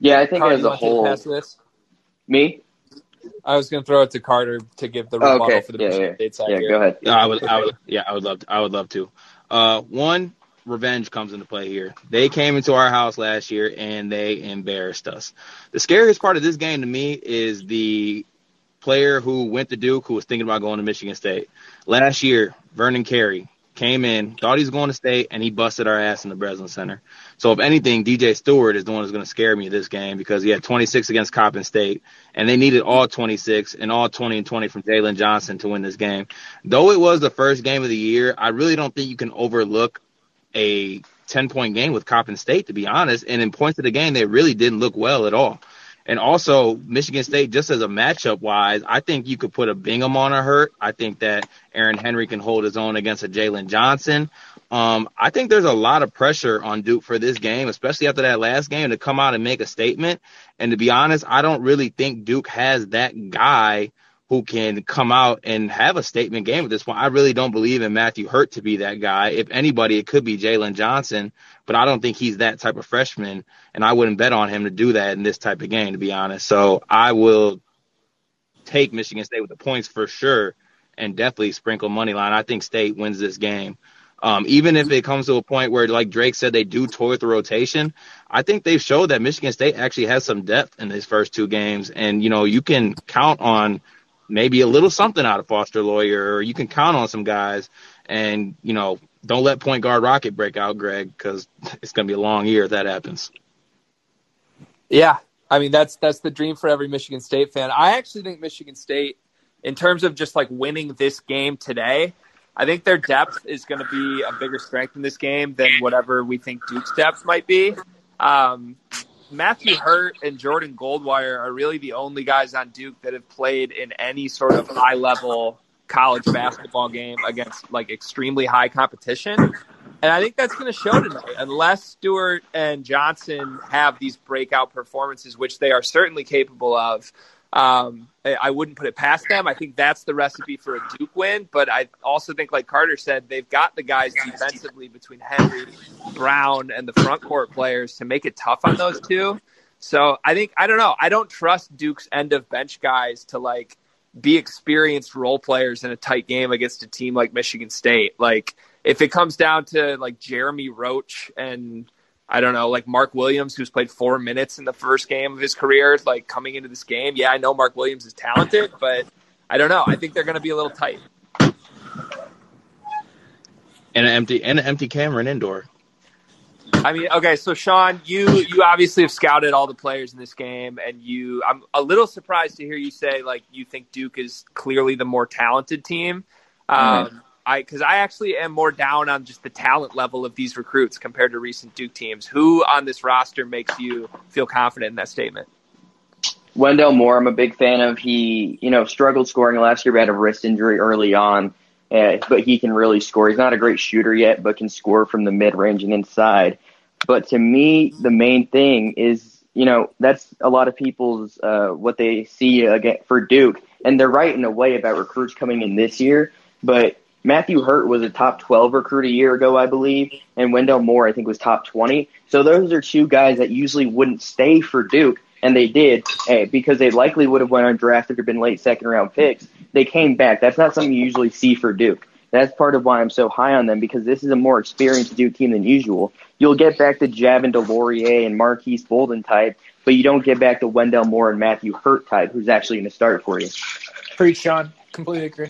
Yeah, I think Carter, as a whole, me. I was going to throw it to Carter to give the rebuttal okay. for the yeah, Michigan yeah. State side. Yeah, here. go ahead. I would, I would, yeah, I would love, to, I would love to. Uh, one, revenge comes into play here. They came into our house last year and they embarrassed us. The scariest part of this game to me is the player who went to Duke who was thinking about going to Michigan State. Last year, Vernon Carey came in, thought he was going to state, and he busted our ass in the Breslin Center. So if anything, DJ Steward is the one who's going to scare me this game because he had 26 against Coppin State, and they needed all 26 and all 20 and 20 from Jalen Johnson to win this game. Though it was the first game of the year, I really don't think you can overlook a 10 point game with Coppin State, to be honest. And in points of the game, they really didn't look well at all. And also, Michigan State, just as a matchup wise, I think you could put a Bingham on a hurt. I think that Aaron Henry can hold his own against a Jalen Johnson. Um, I think there's a lot of pressure on Duke for this game, especially after that last game, to come out and make a statement. And to be honest, I don't really think Duke has that guy who can come out and have a statement game at this point. I really don't believe in Matthew Hurt to be that guy. If anybody, it could be Jalen Johnson, but I don't think he's that type of freshman, and I wouldn't bet on him to do that in this type of game, to be honest. So I will take Michigan State with the points for sure, and definitely sprinkle money line. I think State wins this game. Um, even if it comes to a point where, like Drake said, they do toy with the rotation, I think they've showed that Michigan State actually has some depth in these first two games. And, you know, you can count on maybe a little something out of Foster Loyer, or you can count on some guys. And you know, don't let point guard Rocket break out, Greg, because <laughs> it's going to be a long year if that happens. Yeah, I mean that's that's the dream for every Michigan State fan. I actually think Michigan State, in terms of just like winning this game today, I think their depth is going to be a bigger strength in this game than whatever we think Duke's depth might be. Um, Matthew Hurt and Jordan Goldwire are really the only guys on Duke that have played in any sort of high level college basketball game against like extremely high competition. And I think that's going to show tonight, unless Steward and Johnson have these breakout performances, which they are certainly capable of. Um, I wouldn't put it past them. I think that's the recipe for a Duke win. But I also think, like Carter said, they've got the guys defensively between Henry, Brown, and the front court players to make it tough on those two. So I think I don't know. I don't trust Duke's end of bench guys to like be experienced role players in a tight game against a team like Michigan State. Like if it comes down to like Jeremy Roach and I don't know, like Mark Williams, who's played four minutes in the first game of his career, like coming into this game. Yeah, I know Mark Williams is talented, but I don't know. I think they're going to be a little tight. And an empty and an empty Cameron Indoor. I mean, okay, so Sean, you you obviously have scouted all the players in this game, and you I'm a little surprised to hear you say like you think Duke is clearly the more talented team. Um, I because I actually am more down on just the talent level of these recruits compared to recent Duke teams. Who on this roster makes you feel confident in that statement? Wendell Moore, I'm a big fan of. He, you know, struggled scoring last year, but had a wrist injury early on. Uh, but he can really score. He's not a great shooter yet, but can score from the mid range and inside. But to me, the main thing is, you know, that's a lot of people's uh, what they see again for Duke, and they're right in a way about recruits coming in this year. But Matthew Hurt was a top 12 recruit a year ago, I believe, and Wendell Moore, I think, was top 20. So those are two guys that usually wouldn't stay for Duke, and they did hey, because they likely would have went undrafted or been late second round picks. They came back. That's not something you usually see for Duke. That's part of why I'm so high on them because this is a more experienced Duke team than usual. You'll get back to Javin DeLaurier and Marques Bolden type, but you don't get back to Wendell Moore and Matthew Hurt type, who's actually going to start for you. Preach, Sean. Completely agree.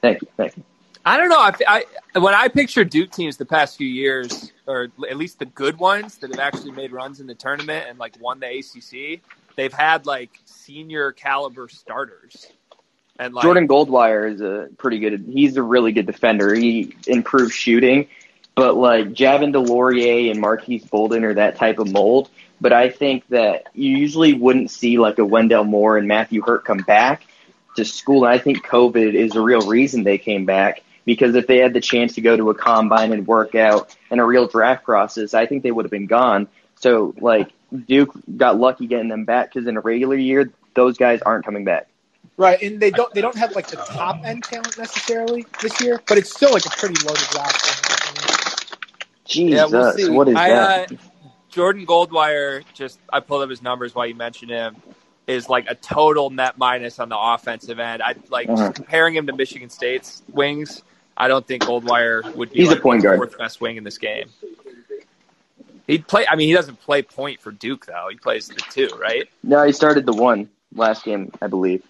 Thank you. Thank you. I don't know. I, I, when I picture Duke teams the past few years, or at least the good ones that have actually made runs in the tournament and like won the ACC, they've had like senior caliber starters. And like, Jordan Goldwire is a pretty good. He's a really good defender. He improves shooting, but like Javin DeLaurier and Marques Bolden are that type of mold. But I think that you usually wouldn't see like a Wendell Moore and Matthew Hurt come back to school. And I think COVID is a real reason they came back because if they had the chance to go to a combine and work out and a real draft process, I think they would have been gone. So like Duke got lucky getting them back because in a regular year, those guys aren't coming back. Right, and they don't they don't have like the top end talent necessarily this year, but it's still like a pretty loaded roster. Jesus, yeah, we'll what is I, that? Uh, Jordan Goldwire, just I pulled up his numbers while you mentioned him is like a total net minus on the offensive end. I like uh-huh. comparing him to Michigan State's wings. I don't think Goldwire would be He's like a point guard. fourth best wing in this game. He'd play. I mean, he doesn't play point for Duke though. He plays the two, right? No, he started the one last game, I believe.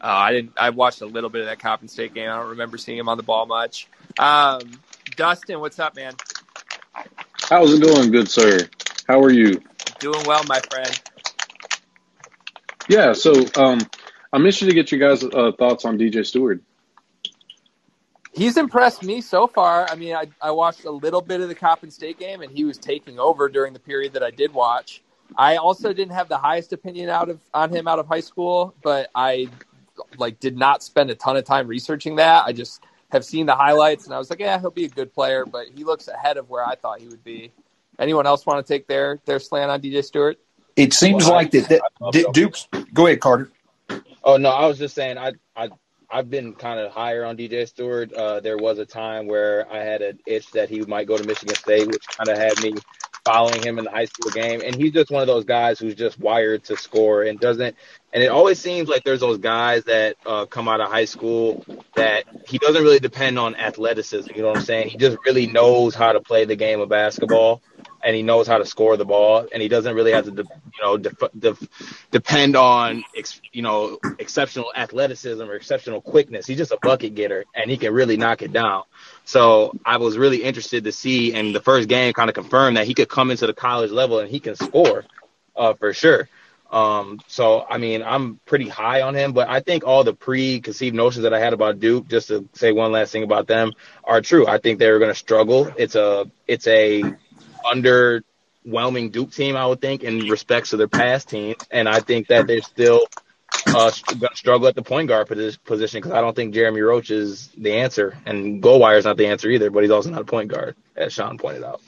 Uh, I didn't. I watched a little bit of that Coppin State game. I don't remember seeing him on the ball much. Um, Dustin, what's up, man? How's it going, good sir? How are you? Doing well, my friend. Yeah, so um, I'm interested to get you guys' uh, thoughts on DJ Steward. He's impressed me so far. I mean, I, I watched a little bit of the Coppin State game, and he was taking over during the period that I did watch. I also didn't have the highest opinion out of on him out of high school, but I like did not spend a ton of time researching that. I just have seen the highlights, and I was like, yeah, he'll be a good player, but he looks ahead of where I thought he would be. Anyone else want to take their their slant on DJ Steward? It seems well, like that, that Duke's. Go ahead, Carter. Oh no, I was just saying I I I've been kind of higher on DJ Steward. Uh, there was a time where I had an itch that he might go to Michigan State, which kind of had me following him in the high school game. And he's just one of those guys who's just wired to score and doesn't. And it always seems like there's those guys that uh, come out of high school that he doesn't really depend on athleticism. You know what I'm saying? He just really knows how to play the game of basketball and he knows how to score the ball, and he doesn't really have to, you know, def- def- depend on, ex- you know, exceptional athleticism or exceptional quickness. He's just a bucket getter, and he can really knock it down. So I was really interested to see, and the first game kind of confirmed that he could come into the college level and he can score, uh, for sure. Um, so I mean, I'm pretty high on him, but I think all the preconceived notions that I had about Duke, just to say one last thing about them, are true. I think they're going to struggle. It's a, it's a underwhelming Duke team, I would think, in respects to their past teams. And I think that they're still uh, struggle at the point guard position because I don't think Jeremy Roach is the answer. And Goldwire is not the answer either, but he's also not a point guard, as Sean pointed out.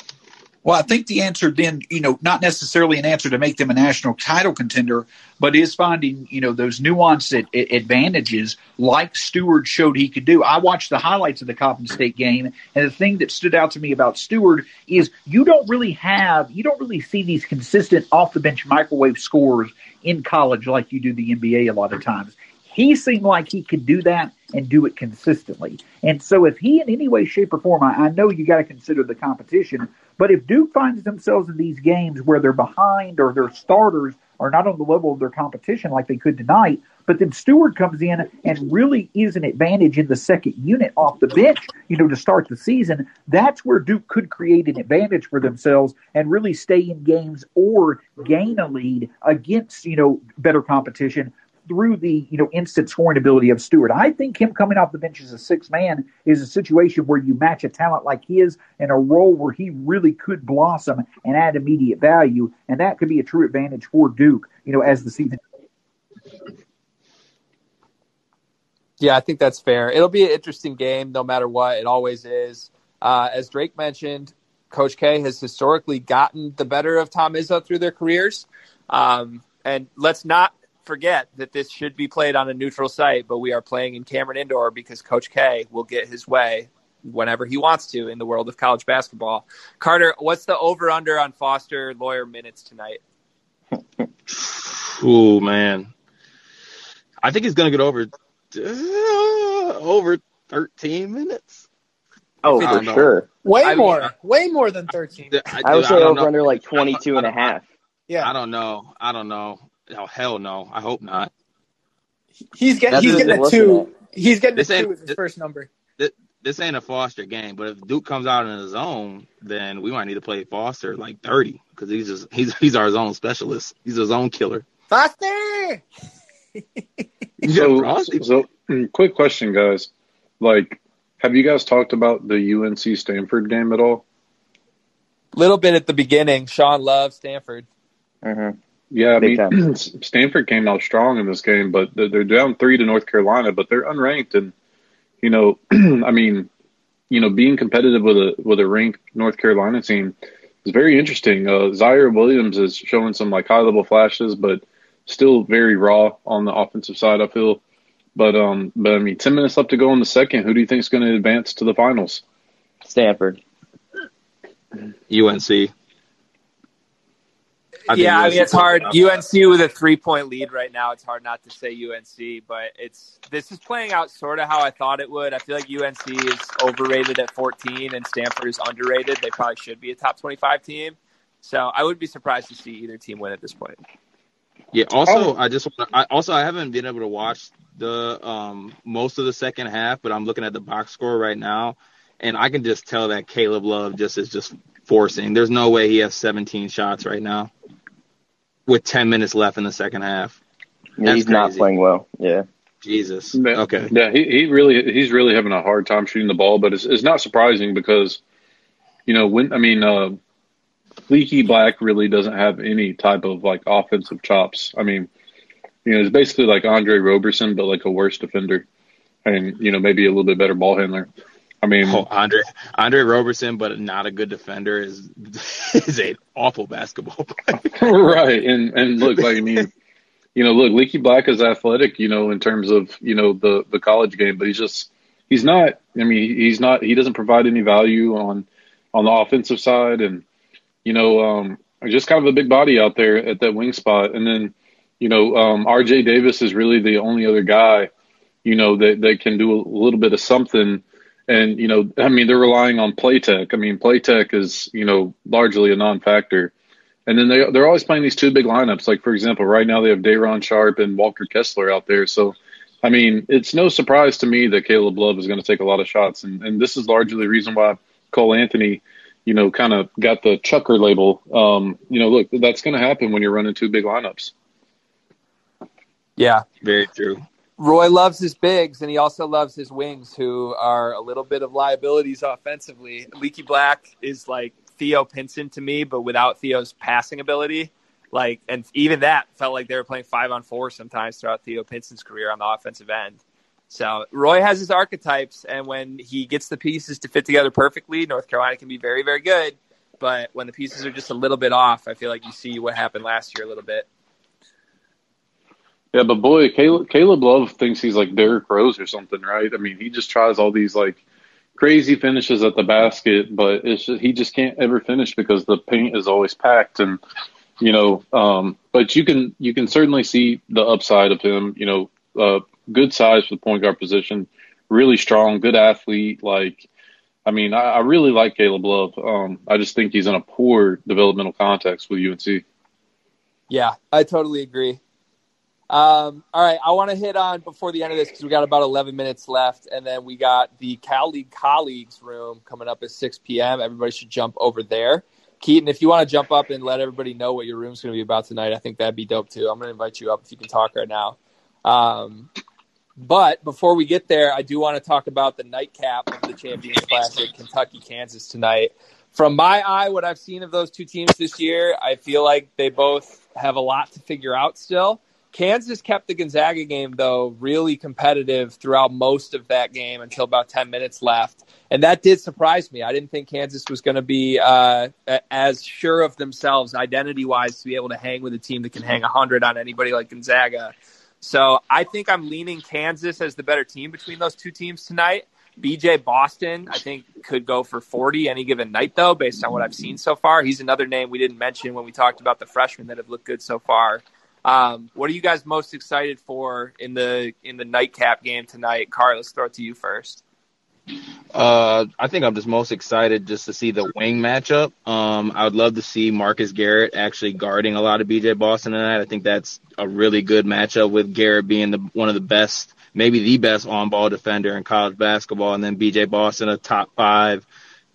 Well, I think the answer then, you know, not necessarily an answer to make them a national title contender, but is finding, you know, those nuanced advantages like Steward showed he could do. I watched the highlights of the Coppin State game, and the thing that stood out to me about Steward is you don't really have, you don't really see these consistent off the bench microwave scores in college like you do the NBA a lot of times He seemed like he could do that and do it consistently. And so, if he in any way, shape, or form, I, I know you got to consider the competition, but if Duke finds themselves in these games where they're behind or their starters are not on the level of their competition like they could tonight, but then Steward comes in and really is an advantage in the second unit off the bench, you know, to start the season. That's where Duke could create an advantage for themselves and really stay in games or gain a lead against, you know, better competition through the you know instant scoring ability of Steward. I think him coming off the bench as a six man is a situation where you match a talent like his in a role where he really could blossom and add immediate value, and that could be a true advantage for Duke. You know, as the season. Yeah, I think that's fair. It'll be an interesting game, no matter what. It always is. Uh, as Drake mentioned, Coach K has historically gotten the better of Tom Izzo through their careers. Um, and let's not forget that this should be played on a neutral site, but we are playing in Cameron Indoor because Coach K will get his way whenever he wants to in the world of college basketball. Carter, what's the over under on Foster Loyer minutes tonight? <laughs> oh man, I think he's going to get over uh, over 13 minutes. Oh, for sure. Way I more. Mean, way more than 13. I, I would say over know. under like 22 and a half. Yeah. I don't know. I don't know. Oh hell no! I hope not. He's getting he's getting a two. He's getting this a two as his this, first number. This, this ain't a Foster game, but if Duke comes out in his zone, then we might need to play Foster like thirty because he's just he's <laughs> he's our zone specialist. He's a zone killer. Foster. <laughs> so, so, mm, quick question, guys. Like, have you guys talked about the UNC Stanford game at all? Little bit at the beginning. Sean loves Stanford. Mm-hmm. Yeah, I mean, <clears throat> Stanford came out strong in this game, but they're down three to North Carolina, but they're unranked, and you know, <clears throat> I mean, you know, being competitive with a with a ranked North Carolina team is very interesting. Uh, Ziaire Williams is showing some like high level flashes, but still very raw on the offensive side. I feel, but um, but I mean, ten minutes left to go in the second. Who do you think is going to advance to the finals? Stanford, UNC. I yeah, I mean it's hard. UNC with a three point lead right now. It's hard not to say UNC, but it's this is playing out sort of how I thought it would. I feel like UNC is overrated at 14 and Stanford is underrated. They probably should be a top 25 team. So I wouldn't be surprised to see either team win at this point. Yeah. Also, oh. I just I, also I haven't been able to watch the um most of the second half, but I'm looking at the box score right now, and I can just tell that Caleb Love just is just forcing. There's no way he has 17 shots right now with 10 minutes left in the second half. Yeah, he's crazy. not playing well. Yeah. Jesus. Yeah, okay. Yeah, he, he really he's really having a hard time shooting the ball, but it's, it's not surprising because, you know, when I mean, uh, Leaky Black really doesn't have any type of like offensive chops. I mean, you know, it's basically like Andre Roberson, but like a worse defender, and you know maybe a little bit better ball handler. I mean, oh, Andre Andre Roberson, but not a good defender is <laughs> is an awful basketball player. <laughs> right, and and look, like I mean, you know, look, Leaky Black is athletic, you know, in terms of you know the the college game, but he's just he's not. I mean, he's not. He doesn't provide any value on on the offensive side, and you know, um, just kind of a big body out there at that wing spot, and then you know, um, R.J. Davis is really the only other guy, you know, that that can do a little bit of something and, you know, I mean, they're relying on Platek. I mean, Platek is, you know, largely a non factor. And then they, they're always playing these two big lineups. Like, for example, right now they have Day'Ron Sharpe and Walker Kessler out there. So, I mean, it's no surprise to me that Caleb Love is going to take a lot of shots. And, and this is largely the reason why Cole Anthony, you know, kind of got the chucker label. Um, you know, look, that's going to happen when you're running two big lineups. Yeah. Very true. Roy loves his bigs, and he also loves his wings, who are a little bit of liabilities offensively. Leaky Black is like Theo Pinson to me, but without Theo's passing ability. Like, and even that felt like they were playing five on four sometimes throughout Theo Pinson's career on the offensive end. So Roy has his archetypes, and when he gets the pieces to fit together perfectly, North Carolina can be very, very good. But when the pieces are just a little bit off, I feel like you see what happened last year a little bit. Yeah, but boy, Caleb, Caleb Love thinks he's like Derrick Rose or something, right? I mean, he just tries all these like crazy finishes at the basket, but it's just, he just can't ever finish because the paint is always packed and you know. Um, but you can you can certainly see the upside of him, you know, uh, good size for the point guard position, really strong, good athlete. Like, I mean, I, I really like Caleb Love. Um, I just think he's in a poor developmental context with UNC. Yeah, I totally agree. Um, all right, I want to hit on before the end of this because we got about 11 minutes left, and then we got the Cal League colleagues room coming up at 6 p.m. Everybody should jump over there. Keaton, if you want to jump up and let everybody know what your room's going to be about tonight, I think that'd be dope too. I'm going to invite you up if you can talk right now. Um, but before we get there, I do want to talk about the nightcap of the Champions Classic, Kentucky Kansas tonight. From my eye, what I've seen of those two teams this year, I feel like they both have a lot to figure out still. Kansas kept the Gonzaga game, though, really competitive throughout most of that game until about 10 minutes left. And that did surprise me. I didn't think Kansas was going to be uh, as sure of themselves identity wise to be able to hang with a team that can hang 100 on anybody like Gonzaga. So I think I'm leaning Kansas as the better team between those two teams tonight. BJ Boston, I think, could go for 40 any given night, though, based on what I've seen so far. He's another name we didn't mention when we talked about the freshmen that have looked good so far. Um, what are you guys most excited for in the in the nightcap game tonight? Carl, let's throw it to you first. Uh, I think I'm just most excited just to see the wing matchup. Um, I would love to see Marcus Garrett actually guarding a lot of BJ Boston tonight. I think that's a really good matchup with Garrett being the one of the best, maybe the best on-ball defender in college basketball, and then BJ Boston a top five,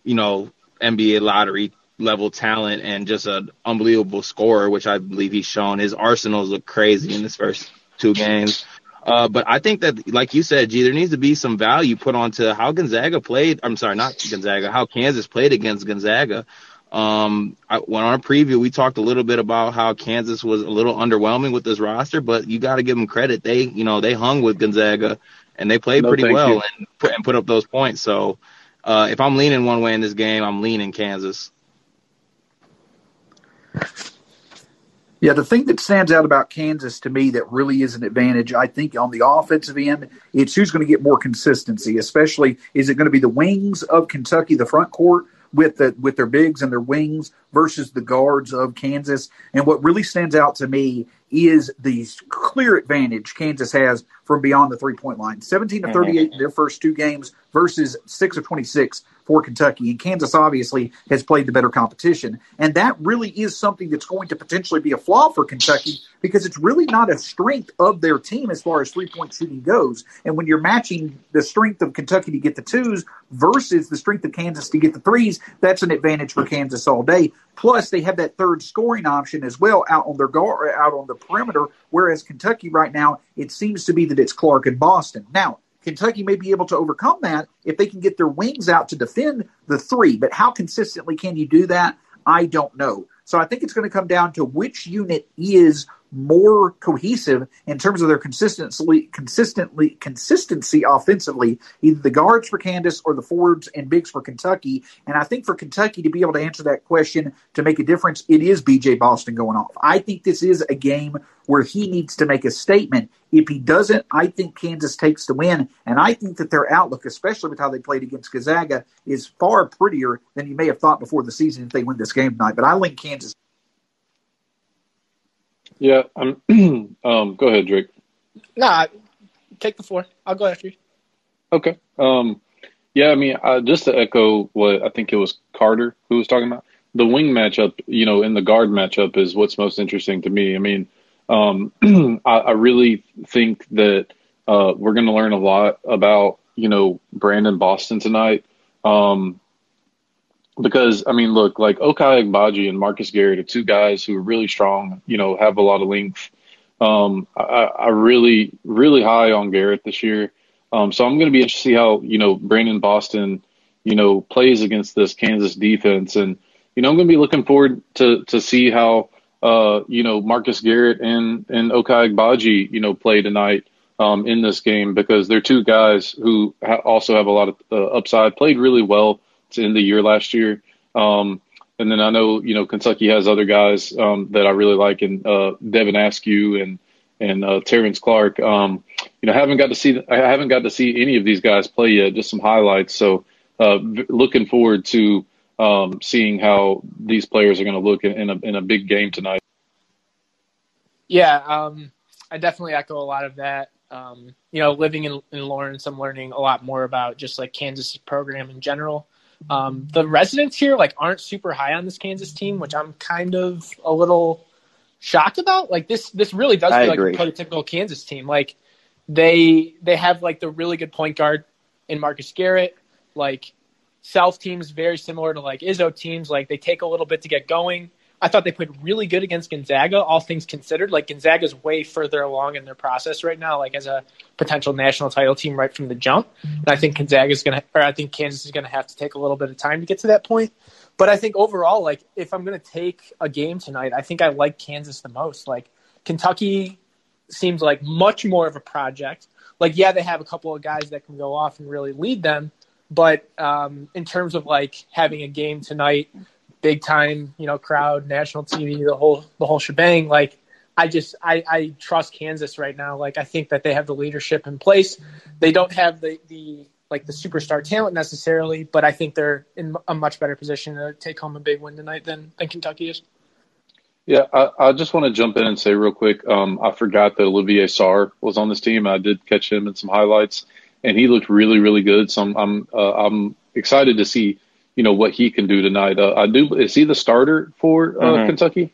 you know, NBA lottery level talent and just an unbelievable scorer, which I believe he's shown. His arsenals look crazy in his first two games. Uh, but I think that, like you said, G, there needs to be some value put onto how Gonzaga played. I'm sorry, not Gonzaga, how Kansas played against Gonzaga. Um, I, when on our preview, we talked a little bit about how Kansas was a little underwhelming with this roster, but you got to give them credit. They, you know, they hung with Gonzaga and they played no, pretty well and put, and put up those points. So, uh, if I'm leaning one way in this game, I'm leaning Kansas. Yeah, the thing that stands out about Kansas to me that really is an advantage, I think, on the offensive end, it's who's going to get more consistency. Especially, is it going to be the wings of Kentucky, the front court with the with their bigs and their wings versus the guards of Kansas? And what really stands out to me is the clear advantage Kansas has from beyond the three point line. 17 to mm-hmm. 38 in their first two games versus 6 of 26 for Kentucky. And Kansas obviously has played the better competition. And that really is something that's going to potentially be a flaw for Kentucky because it's really not a strength of their team as far as three point shooting goes. And when you're matching the strength of Kentucky to get the twos versus the strength of Kansas to get the threes, that's an advantage for Kansas all day. Plus, they have that third scoring option as well out on their guard, out on the perimeter. Whereas Kentucky right now, it seems to be that it's Clarke and Boston. Now, Kentucky may be able to overcome that if they can get their wings out to defend the three. But how consistently can you do that? I don't know. So I think it's going to come down to which unit is more cohesive in terms of their consistency, consistently consistency offensively, either the guards for Kansas or the forwards and bigs for Kentucky. And I think for Kentucky to be able to answer that question to make a difference, it is BJ Boston going off. I think this is a game where he needs to make a statement. If he doesn't, I think Kansas takes the win. And I think that their outlook, especially with how they played against Gonzaga, is far prettier than you may have thought before the season if they win this game tonight. But I link Kansas yeah, I'm. <clears throat> um, go ahead, Drake. Nah, take the floor. I'll go after you. Okay. Um, yeah, I mean, uh, just to echo what I think it was Carter who was talking about, the wing matchup, you know, in the guard matchup is what's most interesting to me. I mean, um, <clears throat> I, I, really think that uh, we're going to learn a lot about, you know, Brandon Boston tonight. Um, because I mean, look, like Ochai Agbaji and Marcus Garrett are two guys who are really strong. You know, have a lot of length. Um, I, I really, really high on Garrett this year. Um, so I'm going to be interested to see how you know Brandon Boston, you know, plays against this Kansas defense, and you know I'm going to be looking forward to to see how uh, you know Marcus Garrett and and Ochai Agbaji, you know, play tonight. Um, in this game because they're two guys who ha- also have a lot of uh, upside. Played really well in the year last year. Um, and then I know you know Kentucky has other guys um, that I really like, and uh, Devin Askew and and uh, Terrence Clarke. Um, you know, haven't got to see I haven't got to see any of these guys play yet. Just some highlights. So uh, looking forward to um, seeing how these players are going to look in, in, a in a big game tonight. Yeah, um, I definitely echo a lot of that. um, you know, living in, in Lawrence, I'm learning a lot more about just like Kansas program in general. Um, the residents here like aren't super high on this Kansas team, which I'm kind of a little shocked about. Like this, this really does feel like a prototypical Kansas team. Like they they have like the really good point guard in Marcus Garrett. Like South teams very similar to like Izzo teams. Like they take a little bit to get going. I thought they played really good against Gonzaga, all things considered. Like Gonzaga's way further along in their process right now, like as a potential national title team right from the jump. And I think Gonzaga's gonna or I think Kansas is gonna have to take a little bit of time to get to that point. But I think overall, like if I'm gonna take a game tonight, I think I like Kansas the most. Like Kentucky seems like much more of a project. Like, yeah, they have a couple of guys that can go off and really lead them, but um, in terms of like having a game tonight big time, you know, crowd, national TV, the whole the whole shebang. Like, I just I, I trust Kansas right now. Like, I think that they have the leadership in place. They don't have the the like the superstar talent necessarily, but I think they're in a much better position to take home a big win tonight than than Kentucky is. Yeah, I, I just want to jump in and say real quick. Um, I forgot that Olivier Sarr was on this team. I did catch him in some highlights, and he looked really, really good. So I'm I'm, uh, I'm excited to see you know what he can do tonight. Uh, I do. Is he the starter for uh, mm-hmm. Kentucky?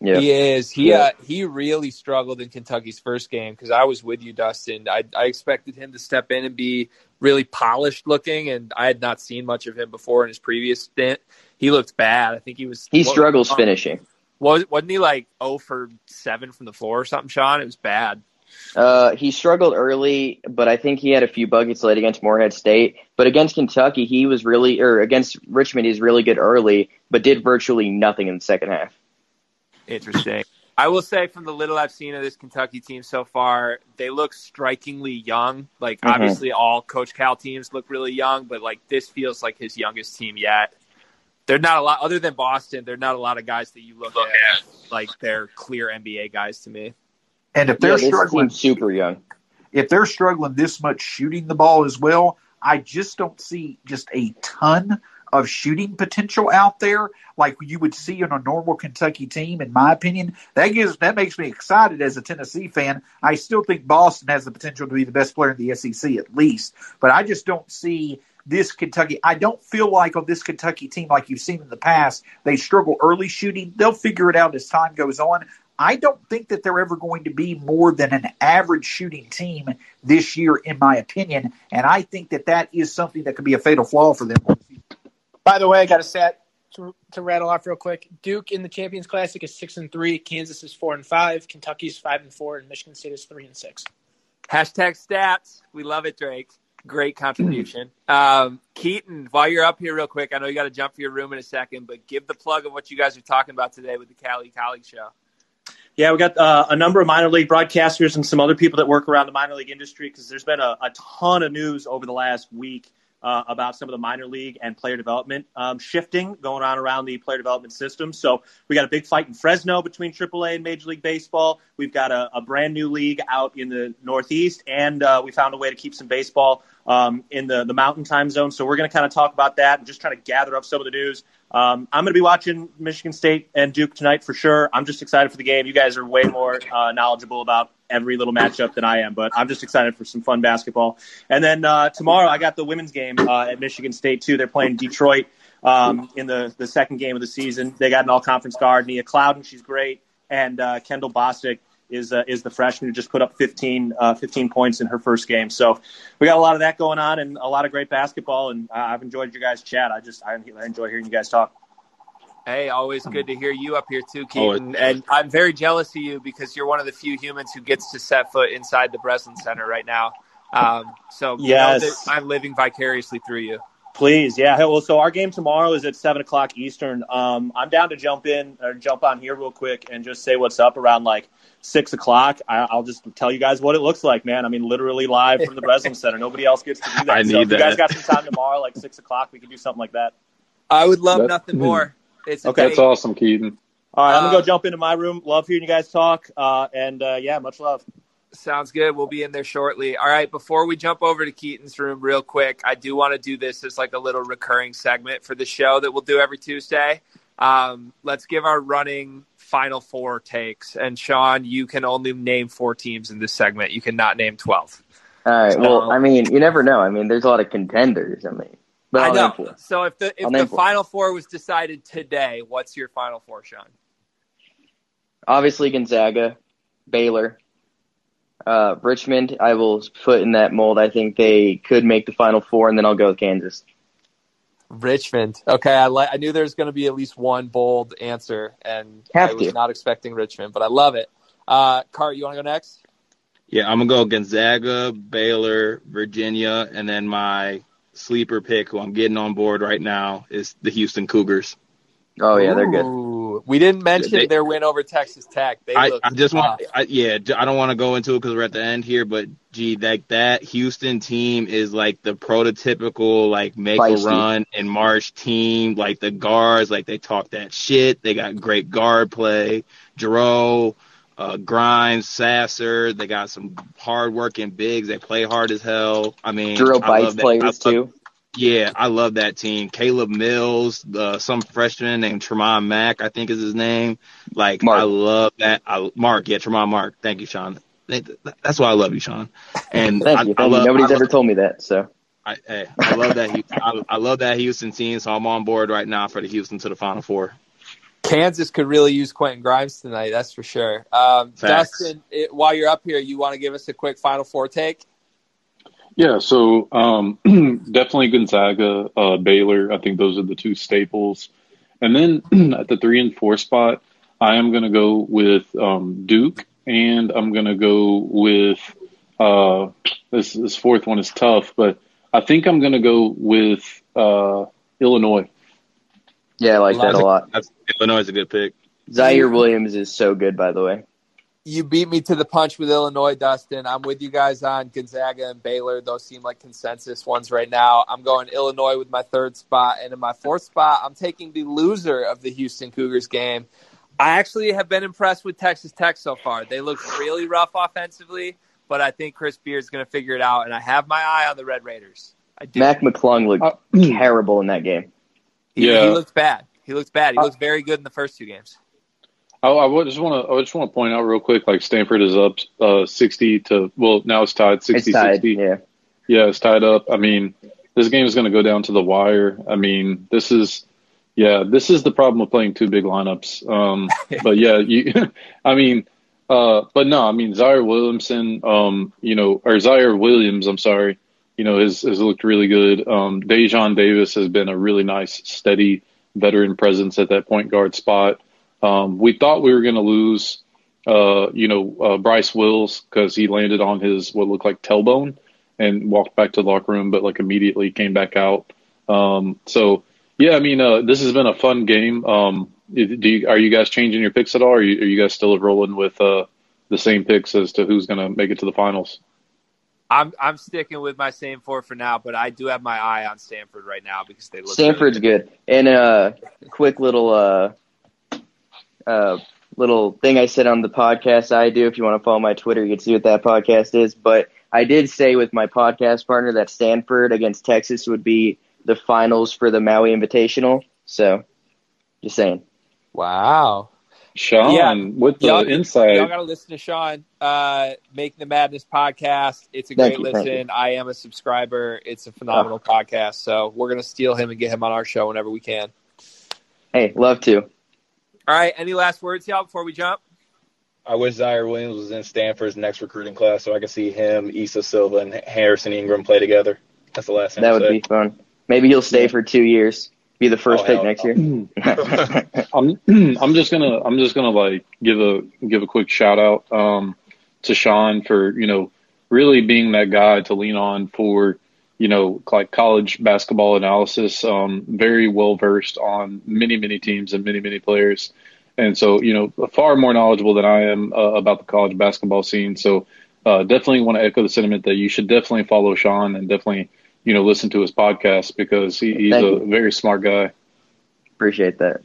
Yeah. He is. He yeah. uh, he really struggled in Kentucky's first game because I was with you, Dustin. I, I expected him to step in and be really polished looking, and I had not seen much of him before in his previous stint. He looked bad. I think he was. He struggles finishing. Was wasn't he like oh for seven from the floor or something, Sean? It was bad. Uh, he struggled early, but I think he had a few buckets late against Morehead State. But against Kentucky, he was really, or against Richmond, he's really good early, but did virtually nothing in the second half. Interesting. I will say, from the little I've seen of this Kentucky team so far, they look strikingly young. Like, mm-hmm. obviously, all Coach Cal teams look really young, but like this feels like his youngest team yet. They're not a lot, other than Boston. They're not a lot of guys that you look, look at, at like they're clear NBA guys to me. And if they're yeah, struggling, super young, if they're struggling this much shooting the ball as well, I just don't see just a ton of shooting potential out there like you would see in a normal Kentucky team. In my opinion, that gives that makes me excited as a Tennessee fan. I still think Boston has the potential to be the best player in the SEC at least, but I just don't see this Kentucky. I don't feel like on this Kentucky team, like you've seen in the past, they struggle early shooting. They'll figure it out as time goes on. I don't think that they're ever going to be more than an average shooting team this year, in my opinion. And I think that that is something that could be a fatal flaw for them. By the way, I got a stat to, to rattle off real quick. Duke in the Champions Classic is six and three. Kansas is four and five. Kentucky's five and four, and Michigan State is three and six. Hashtag stats. We love it, Drake. Great contribution. <clears throat> Um, Keaton, while you're up here, real quick, I know you got to jump for your room in a second, but give the plug of what you guys are talking about today with the Cali Colleague Show. Yeah, we got uh, a number of minor league broadcasters and some other people that work around the minor league industry because there's been a, a, ton of news over the last week uh, about some of the minor league and player development um, shifting going on around the player development system. So we got a big fight in Fresno between AAA and Major League Baseball. We've got a, a brand new league out in the Northeast, and uh, we found a way to keep some baseball um, in the, the mountain time zone. So we're going to kind of talk about that and just try to gather up some of the news. Um, I'm going to be watching Michigan State and Duke tonight for sure. I'm just excited for the game. You guys are way more uh, knowledgeable about every little matchup than I am, but I'm just excited for some fun basketball. And then uh, tomorrow I got the women's game uh, at Michigan State too. They're playing Detroit um, in the the second game of the season. They got an all conference guard, Nia Clouden. She's great, and uh, Kendall Bostic is uh, is the freshman who just put up 15, uh, 15 points in her first game. So we got a lot of that going on and a lot of great basketball. And uh, I've enjoyed your guys' chat. I just I, enjoy hearing you guys talk. Hey, always good to hear you up here too, Keaton. And I'm very jealous of you because you're one of the few humans who gets to set foot inside the Breslin Center right now. Um, so yes. I'm living vicariously through you. Please, yeah. Well, so our game tomorrow is at seven o'clock Eastern. Um, I'm down to jump in or jump on here real quick and just say what's up around like six o'clock. I, will just tell you guys what it looks like, man. I mean, literally live from the <laughs> Breslin Center. Nobody else gets to do that. I so if that. you guys got some time tomorrow, like six o'clock, we can do something like that. I would love that's, nothing more. It's okay. That's awesome, Keaton. All right, I'm gonna go uh, jump into my room. Love hearing you guys talk, uh, and uh, yeah, much love. Sounds good. We'll be in there shortly. All right. Before we jump over to Keaton's room, real quick, I do want to do this as like a little recurring segment for the show that we'll do every Tuesday. Um, let's give our running Final Four takes, and Sean, you can only name four teams in this segment. You cannot name twelve. All right. So, well, I mean, you never know. I mean, there's a lot of contenders. I mean, but I know. So if the if the Final Four was decided today, what's your Final Four, Sean? Obviously, Gonzaga, Baylor, uh, Richmond. I will put in that mold. I think they could make the Final Four, and then I'll go with Kansas. Richmond. Okay, I li- I knew there was going to be at least one bold answer, and Have I was to. not expecting Richmond, but I love it. Uh, Cart, you want to go next? Yeah, I'm gonna go Gonzaga, Baylor, Virginia, and then my sleeper pick, who I'm getting on board right now, is the Houston Cougars. Oh yeah, they're good. We didn't mention they, their win over Texas Tech. They I, I just want, I, yeah, I don't want to go into it because we're at the end here, but gee, that that Houston team is like the prototypical like make Feisty. a run and march team. Like the guards, like they talk that shit. They got great guard play. Jarreau, uh, Grimes, Sasser. They got some hard working bigs. They play hard as hell. I mean, Jarreau bites players too. Yeah, I love that team. Caleb Mills, uh, some freshman named Tremont Mack, I think is his name. Like, Mark. I love that. I, Mark, yeah, Tramon Mark. Thank you, Sean. That's why I love you, Sean. And <laughs> thank you. I, thank I you. Nobody's ever told me that. So I, hey, I love that. I, I love that Houston team. So I'm on board right now for the Houston to the Final Four. Kansas could really use Quentin Grimes tonight. That's for sure. Um, Dustin, it, while you're up here, you want to give us a quick Final Four take? Yeah, so um, <clears throat> definitely Gonzaga, uh, Baylor. I think those are the two staples. And then <clears throat> at the three and four spot, I am going to go with um, Duke, and I'm going to go with uh, this. This fourth one is tough, but I think I'm going to go with uh, Illinois. Yeah, I like that a lot. Illinois is a good pick. Ziaire Williams is so good, by the way you beat me to the punch with Illinois, Dustin. I'm with you guys on Gonzaga and Baylor. Those seem like consensus ones right now. I'm going Illinois with my third spot. And in my fourth spot, I'm taking the loser of the Houston Cougars game. I actually have been impressed with Texas Tech so far. They look really rough offensively, but I think Chris Beard is going to figure it out. And I have my eye on the Red Raiders. I do. Mac McClung looked uh, <clears throat> terrible in that game. He, yeah. he looks bad. He looks bad. He uh, looks very good in the first two games. Oh, I just want to. I just want to point out real quick. Like Stanford is up uh, sixty to. Well, now it's tied 60, it's tied, 60. Yeah. Yeah, it's tied up. I mean, this game is going to go down to the wire. I mean, this is. Yeah, this is the problem with playing two big lineups. Um, <laughs> but yeah, you. <laughs> I mean, uh, but no, I mean Ziaire Williamson. Um, you know, or Ziaire Williams. I'm sorry. You know, has has looked really good. Um, Daejon Davis has been a really nice, steady veteran presence at that point guard spot. Um, we thought we were going to lose, uh, you know, uh, Bryce Wills because he landed on his what looked like tailbone and walked back to the locker room, but like immediately came back out. Um, so yeah, I mean, uh, this has been a fun game. Um, do you, are you guys changing your picks at all? Or are you, are you guys still rolling with uh, the same picks as to who's going to make it to the finals? I'm I'm sticking with my same four for now, but I do have my eye on Stanford right now because they look. Stanford's really good. good. And a uh, quick little uh, uh, little thing I said on the podcast I do. If you want to follow my Twitter, you can see what that podcast is. But I did say with my podcast partner that Stanford against Texas would be the finals for the Maui Invitational. So, just saying. Wow. Sean, yeah. with the y'all, insight. Y'all got to listen to Sean, uh, Making the Madness podcast. It's a great you, listen. I am a subscriber. It's a phenomenal oh. podcast. So we're going to steal him and get him on our show whenever we can. Hey, love to. All right. Any last words, y'all, before we jump? I wish Ziaire Williams was in Stanford's next recruiting class so I could see him, Issa Silva, and Harrison Ingram play together. That's the last thing. That would say. be fun. Maybe he'll stay for two years. Be the first oh, pick next year. <laughs> <laughs> I'm <clears throat> I'm just gonna I'm just gonna like give a give a quick shout out um, to Sean for you know really being that guy to lean on for you know, like college basketball analysis, um, very well versed on many, many teams and many, many players. And so, you know, far more knowledgeable than I am uh, about the college basketball scene. So, uh, definitely want to echo the sentiment that you should definitely follow Sean and definitely, you know, listen to his podcast because he, he's Thank a you. very smart guy. Appreciate that.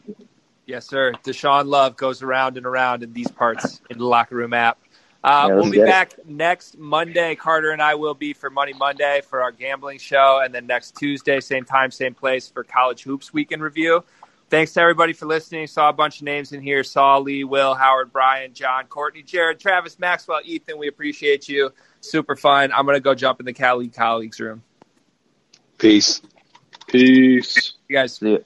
Yes, sir. Deshaun Love goes around and around in these parts in the locker room app. Uh, yeah, we'll be back it. next Monday. Carter and I will be for Money Monday for our gambling show, and then next Tuesday, same time, same place for College Hoops Weekend Review. Thanks to everybody for listening. Saw a bunch of names in here. Saw Lee, Will, Howard, Brian, John, Courtney, Jared, Travis, Maxwell, Ethan. We appreciate you. Super fun. I'm going to go jump in the Cali colleagues room. Peace. Peace. You guys. See it.